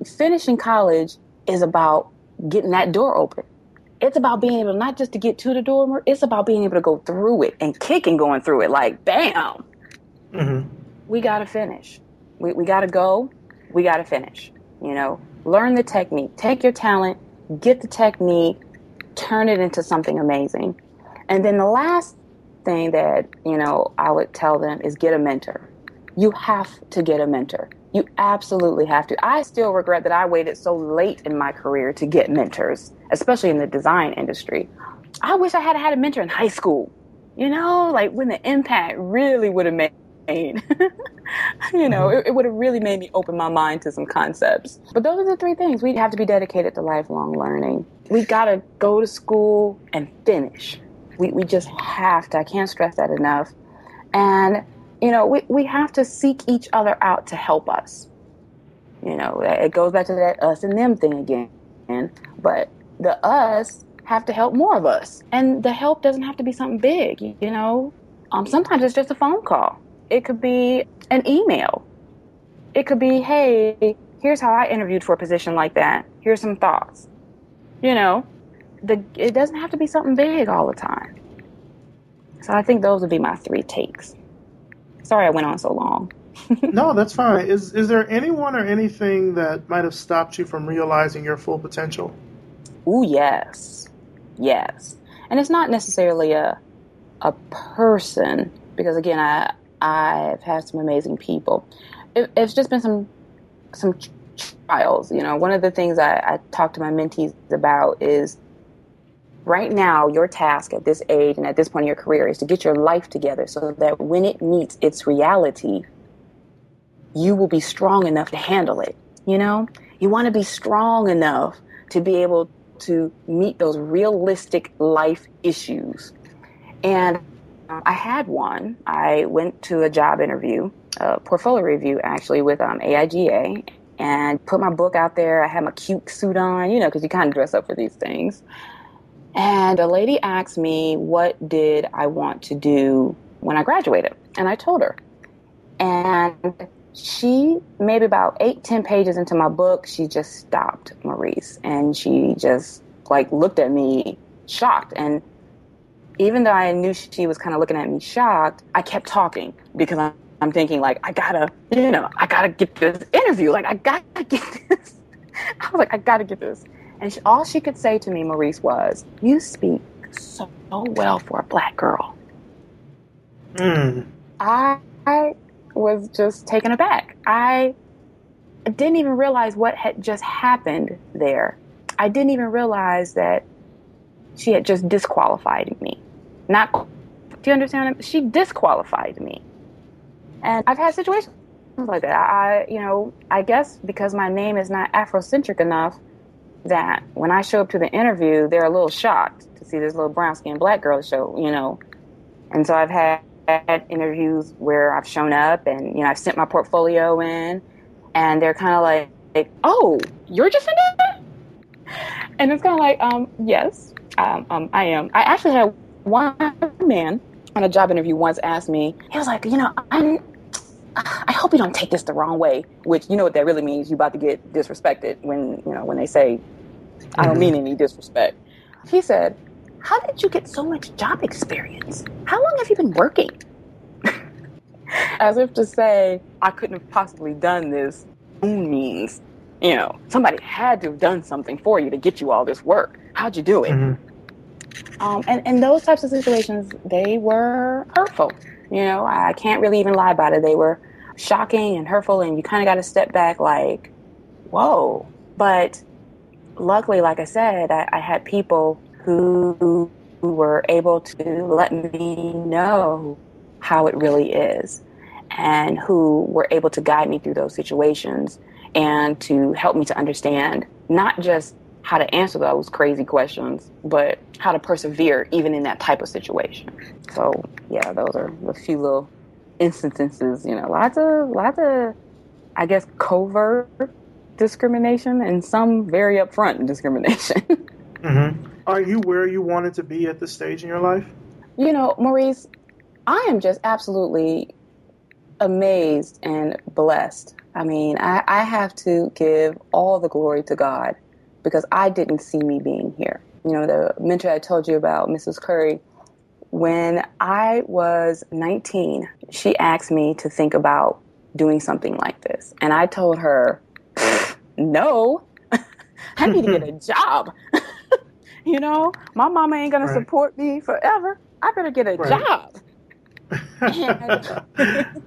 Speaker 3: Finishing college is about getting that door open. It's about being able not just to get to the door, it's about being able to go through it and kicking going through it like bam. Mm-hmm. We got to finish. We, we got to go. We got to finish. You know, learn the technique. Take your talent, get the technique, turn it into something amazing. And then the last thing that, you know, I would tell them is get a mentor. You have to get a mentor. You absolutely have to. I still regret that I waited so late in my career to get mentors, especially in the design industry. I wish I had had a mentor in high school. You know, like when the impact really would have made you know, mm-hmm. it, it would have really made me open my mind to some concepts. But those are the three things. We have to be dedicated to lifelong learning. We got to go to school and finish. We, we just have to. I can't stress that enough. And, you know, we, we have to seek each other out to help us. You know, it goes back to that us and them thing again. But the us have to help more of us. And the help doesn't have to be something big, you know? Um, sometimes it's just a phone call it could be an email. It could be, hey, here's how I interviewed for a position like that. Here's some thoughts. You know, the it doesn't have to be something big all the time. So I think those would be my three takes. Sorry I went on so long.
Speaker 2: no, that's fine. Is is there anyone or anything that might have stopped you from realizing your full potential?
Speaker 3: Ooh, yes. Yes. And it's not necessarily a a person because again, I I've had some amazing people. It, it's just been some some trials. You know, one of the things I, I talk to my mentees about is right now your task at this age and at this point in your career is to get your life together so that when it meets its reality, you will be strong enough to handle it. You know, you want to be strong enough to be able to meet those realistic life issues. And I had one. I went to a job interview, a portfolio review actually with um, AIGA, and put my book out there. I had my cute suit on, you know, because you kind of dress up for these things. And a lady asked me, What did I want to do when I graduated? And I told her. And she, maybe about eight, ten pages into my book, she just stopped, Maurice. And she just like looked at me shocked. And even though I knew she was kind of looking at me shocked, I kept talking because I'm, I'm thinking like, I gotta, you know, I gotta get this interview. Like, I gotta get this. I was like, I gotta get this. And she, all she could say to me, Maurice, was, "You speak so well for a black girl."
Speaker 2: Mm.
Speaker 3: I, I was just taken aback. I didn't even realize what had just happened there. I didn't even realize that she had just disqualified me. Not, do you understand? She disqualified me. And I've had situations like that. I, you know, I guess because my name is not Afrocentric enough, that when I show up to the interview, they're a little shocked to see this little brown skinned black girl show, you know. And so I've had, had interviews where I've shown up and, you know, I've sent my portfolio in and they're kind of like, like, oh, you're just in it? And it's kind of like, um, yes, um, um, I am. I actually had one man on a job interview once asked me, he was like, you know, I'm, I hope you don't take this the wrong way, which you know what that really means. You're about to get disrespected when you know when they say, "I don't mean any disrespect." He said, "How did you get so much job experience? How long have you been working?" As if to say, "I couldn't have possibly done this." Means, you know, somebody had to have done something for you to get you all this work. How'd you do it? Mm-hmm. Um, and and those types of situations, they were hurtful. You know, I can't really even lie about it. They were shocking and hurtful, and you kind of got to step back, like, whoa. But luckily, like I said, I, I had people who, who were able to let me know how it really is and who were able to guide me through those situations and to help me to understand not just how to answer those crazy questions, but how to persevere even in that type of situation. So yeah, those are a few little instances. You know, lots of lots of, I guess, covert discrimination and some very upfront discrimination.
Speaker 2: mm-hmm. Are you where you wanted to be at this stage in your life?
Speaker 3: You know, Maurice, I am just absolutely amazed and blessed. I mean, I, I have to give all the glory to God because I didn't see me being here. You know, the mentor I told you about, Mrs. Curry, when I was 19, she asked me to think about doing something like this. And I told her, no, I need to get a job. you know, my mama ain't going right. to support me forever. I better get a right. job. and,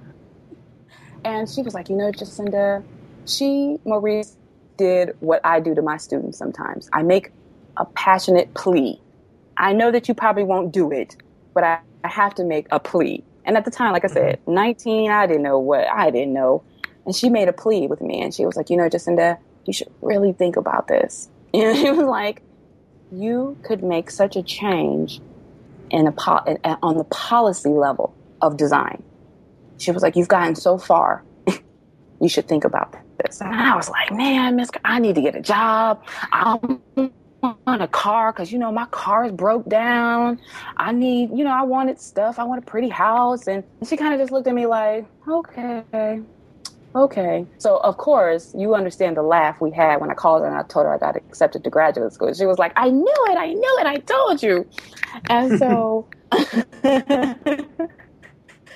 Speaker 3: and she was like, you know, Jacinda, she, Maurice, did what I do to my students sometimes. I make a passionate plea. I know that you probably won't do it, but I, I have to make a plea. And at the time, like I said, mm-hmm. 19, I didn't know what I didn't know. And she made a plea with me and she was like, you know, Jacinda, you should really think about this. And she was like, you could make such a change in a po- on the policy level of design. She was like, you've gotten so far. You should think about this. And I was like, man, Miss, I need to get a job. I'm on a car because you know my car is broke down. I need, you know, I wanted stuff. I want a pretty house, and she kind of just looked at me like, okay, okay. So, of course, you understand the laugh we had when I called her and I told her I got accepted to graduate school. She was like, I knew it, I knew it, I told you. And so,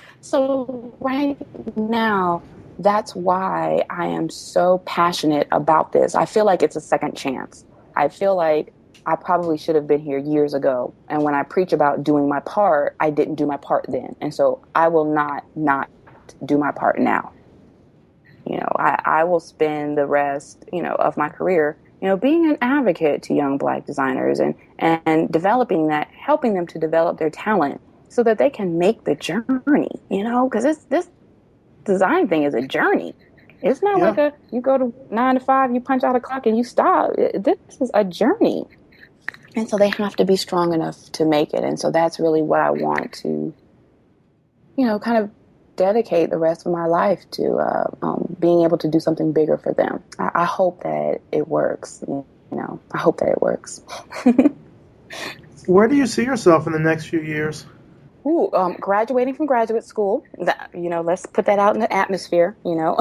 Speaker 3: so right now, that's why I am so passionate about this. I feel like it's a second chance. I feel like I probably should have been here years ago. And when I preach about doing my part, I didn't do my part then. And so I will not not do my part now. You know, I, I will spend the rest, you know, of my career, you know, being an advocate to young black designers and, and developing that, helping them to develop their talent so that they can make the journey, you know, because this this design thing is a journey. It's not yeah. like a you go to nine to five, you punch out a clock and you stop. This is a journey. And so they have to be strong enough to make it. And so that's really what I want to, you know, kind of dedicate the rest of my life to uh, um, being able to do something bigger for them. I, I hope that it works. You know, I hope that it works.
Speaker 2: Where do you see yourself in the next few years?
Speaker 3: Ooh, um, graduating from graduate school. That, you know, let's put that out in the atmosphere. You know,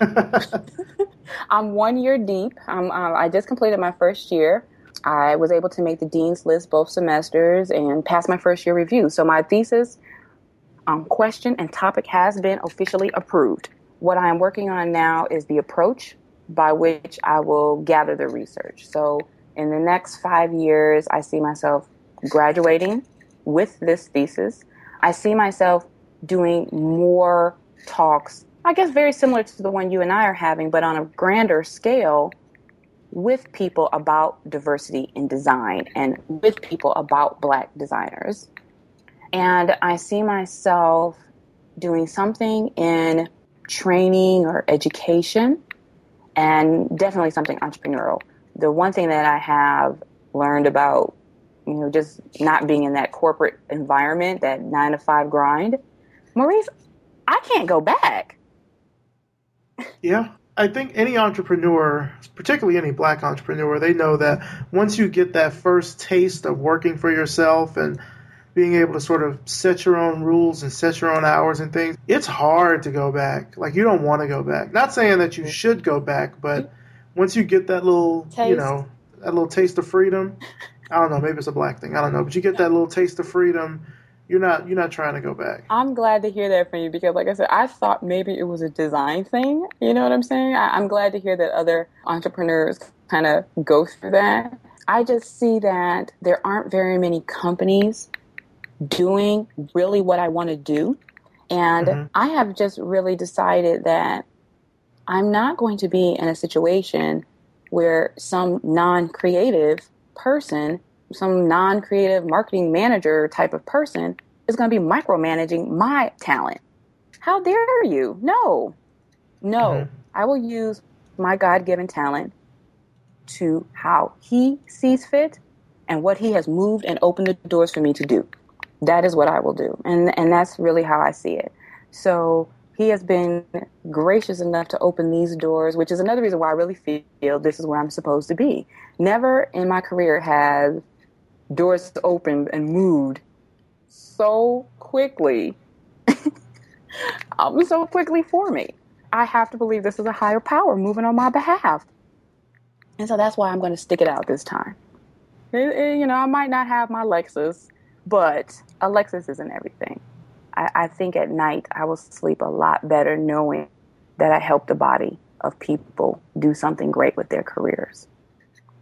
Speaker 3: I'm one year deep. Um, I just completed my first year. I was able to make the dean's list both semesters and pass my first year review. So my thesis um, question and topic has been officially approved. What I am working on now is the approach by which I will gather the research. So in the next five years, I see myself graduating with this thesis. I see myself doing more talks, I guess very similar to the one you and I are having, but on a grander scale with people about diversity in design and with people about black designers. And I see myself doing something in training or education and definitely something entrepreneurial. The one thing that I have learned about you know, just not being in that corporate environment, that nine to five grind. Maurice, I can't go back.
Speaker 2: Yeah. I think any entrepreneur, particularly any black entrepreneur, they know that once you get that first taste of working for yourself and being able to sort of set your own rules and set your own hours and things, it's hard to go back. Like you don't want to go back. Not saying that you should go back, but once you get that little, taste. you know, that little taste of freedom, I don't know. Maybe it's a black thing. I don't know. But you get that little taste of freedom. You're not you're not trying to go back.
Speaker 3: I'm glad to hear that from you because, like I said, I thought maybe it was a design thing. You know what I'm saying? I, I'm glad to hear that other entrepreneurs kind of go through that. I just see that there aren't very many companies doing really what I want to do. And mm-hmm. I have just really decided that I'm not going to be in a situation where some non creative person, some non creative marketing manager type of person, is going to be micromanaging my talent. How dare you? No, no. Mm-hmm. I will use my God given talent to how He sees fit and what He has moved and opened the doors for me to do. That is what I will do. And, and that's really how I see it. So he has been gracious enough to open these doors, which is another reason why I really feel this is where I'm supposed to be. Never in my career have doors opened and moved so quickly, um, so quickly for me. I have to believe this is a higher power moving on my behalf. And so that's why I'm going to stick it out this time. It, it, you know, I might not have my Lexus, but a Lexus isn't everything. I, I think at night I will sleep a lot better knowing that I helped the body of people do something great with their careers.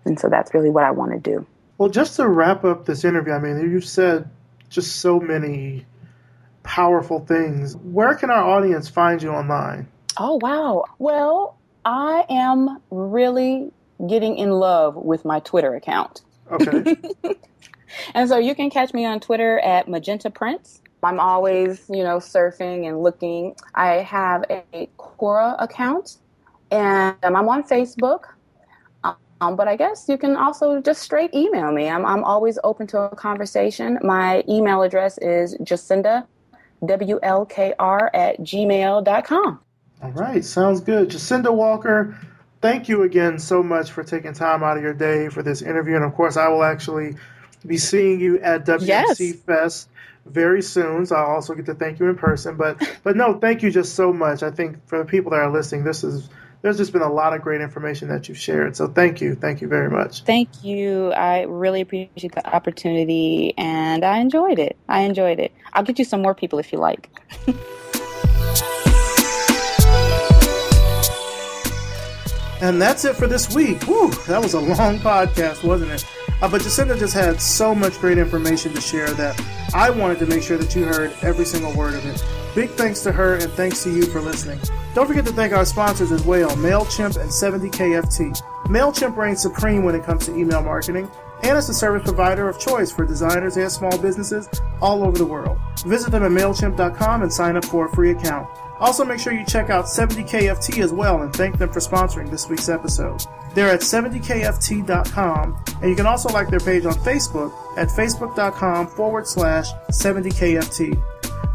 Speaker 3: And so that's really what I want to do.
Speaker 2: Well, just to wrap up this interview, I mean, you've said just so many powerful things. Where can our audience find you online?
Speaker 3: Oh, wow. Well, I am really getting in love with my Twitter account.
Speaker 2: Okay.
Speaker 3: and so you can catch me on Twitter at Magenta Prince. I'm always, you know, surfing and looking. I have a Quora account and I'm on Facebook. Um, but I guess you can also just straight email me. I'm, I'm always open to a conversation. My email address is Jacinda, W-L-K-R at gmail.com.
Speaker 2: All right. Sounds good. Jacinda Walker, thank you again so much for taking time out of your day for this interview. And of course, I will actually be seeing you at WMC yes. Fest very soon. So I'll also get to thank you in person. But but no, thank you just so much. I think for the people that are listening, this is there's just been a lot of great information that you've shared. So thank you. Thank you very much.
Speaker 3: Thank you. I really appreciate the opportunity and I enjoyed it. I enjoyed it. I'll get you some more people if you like.
Speaker 2: and that's it for this week. That was a long podcast, wasn't it? Uh, but Jacinda just had so much great information to share that I wanted to make sure that you heard every single word of it. Big thanks to her and thanks to you for listening. Don't forget to thank our sponsors as well, MailChimp and 70KFT. MailChimp reigns supreme when it comes to email marketing and is the service provider of choice for designers and small businesses all over the world. Visit them at MailChimp.com and sign up for a free account. Also, make sure you check out 70KFT as well and thank them for sponsoring this week's episode. They're at 70kft.com, and you can also like their page on Facebook at facebook.com forward slash 70kft.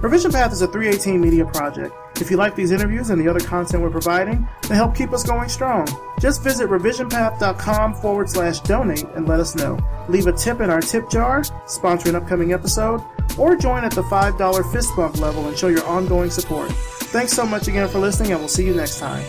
Speaker 2: Revision Path is a 318 media project. If you like these interviews and the other content we're providing, then help keep us going strong. Just visit revisionpath.com forward slash donate and let us know. Leave a tip in our tip jar, sponsor an upcoming episode, or join at the $5 fist bump level and show your ongoing support. Thanks so much again for listening, and we'll see you next time.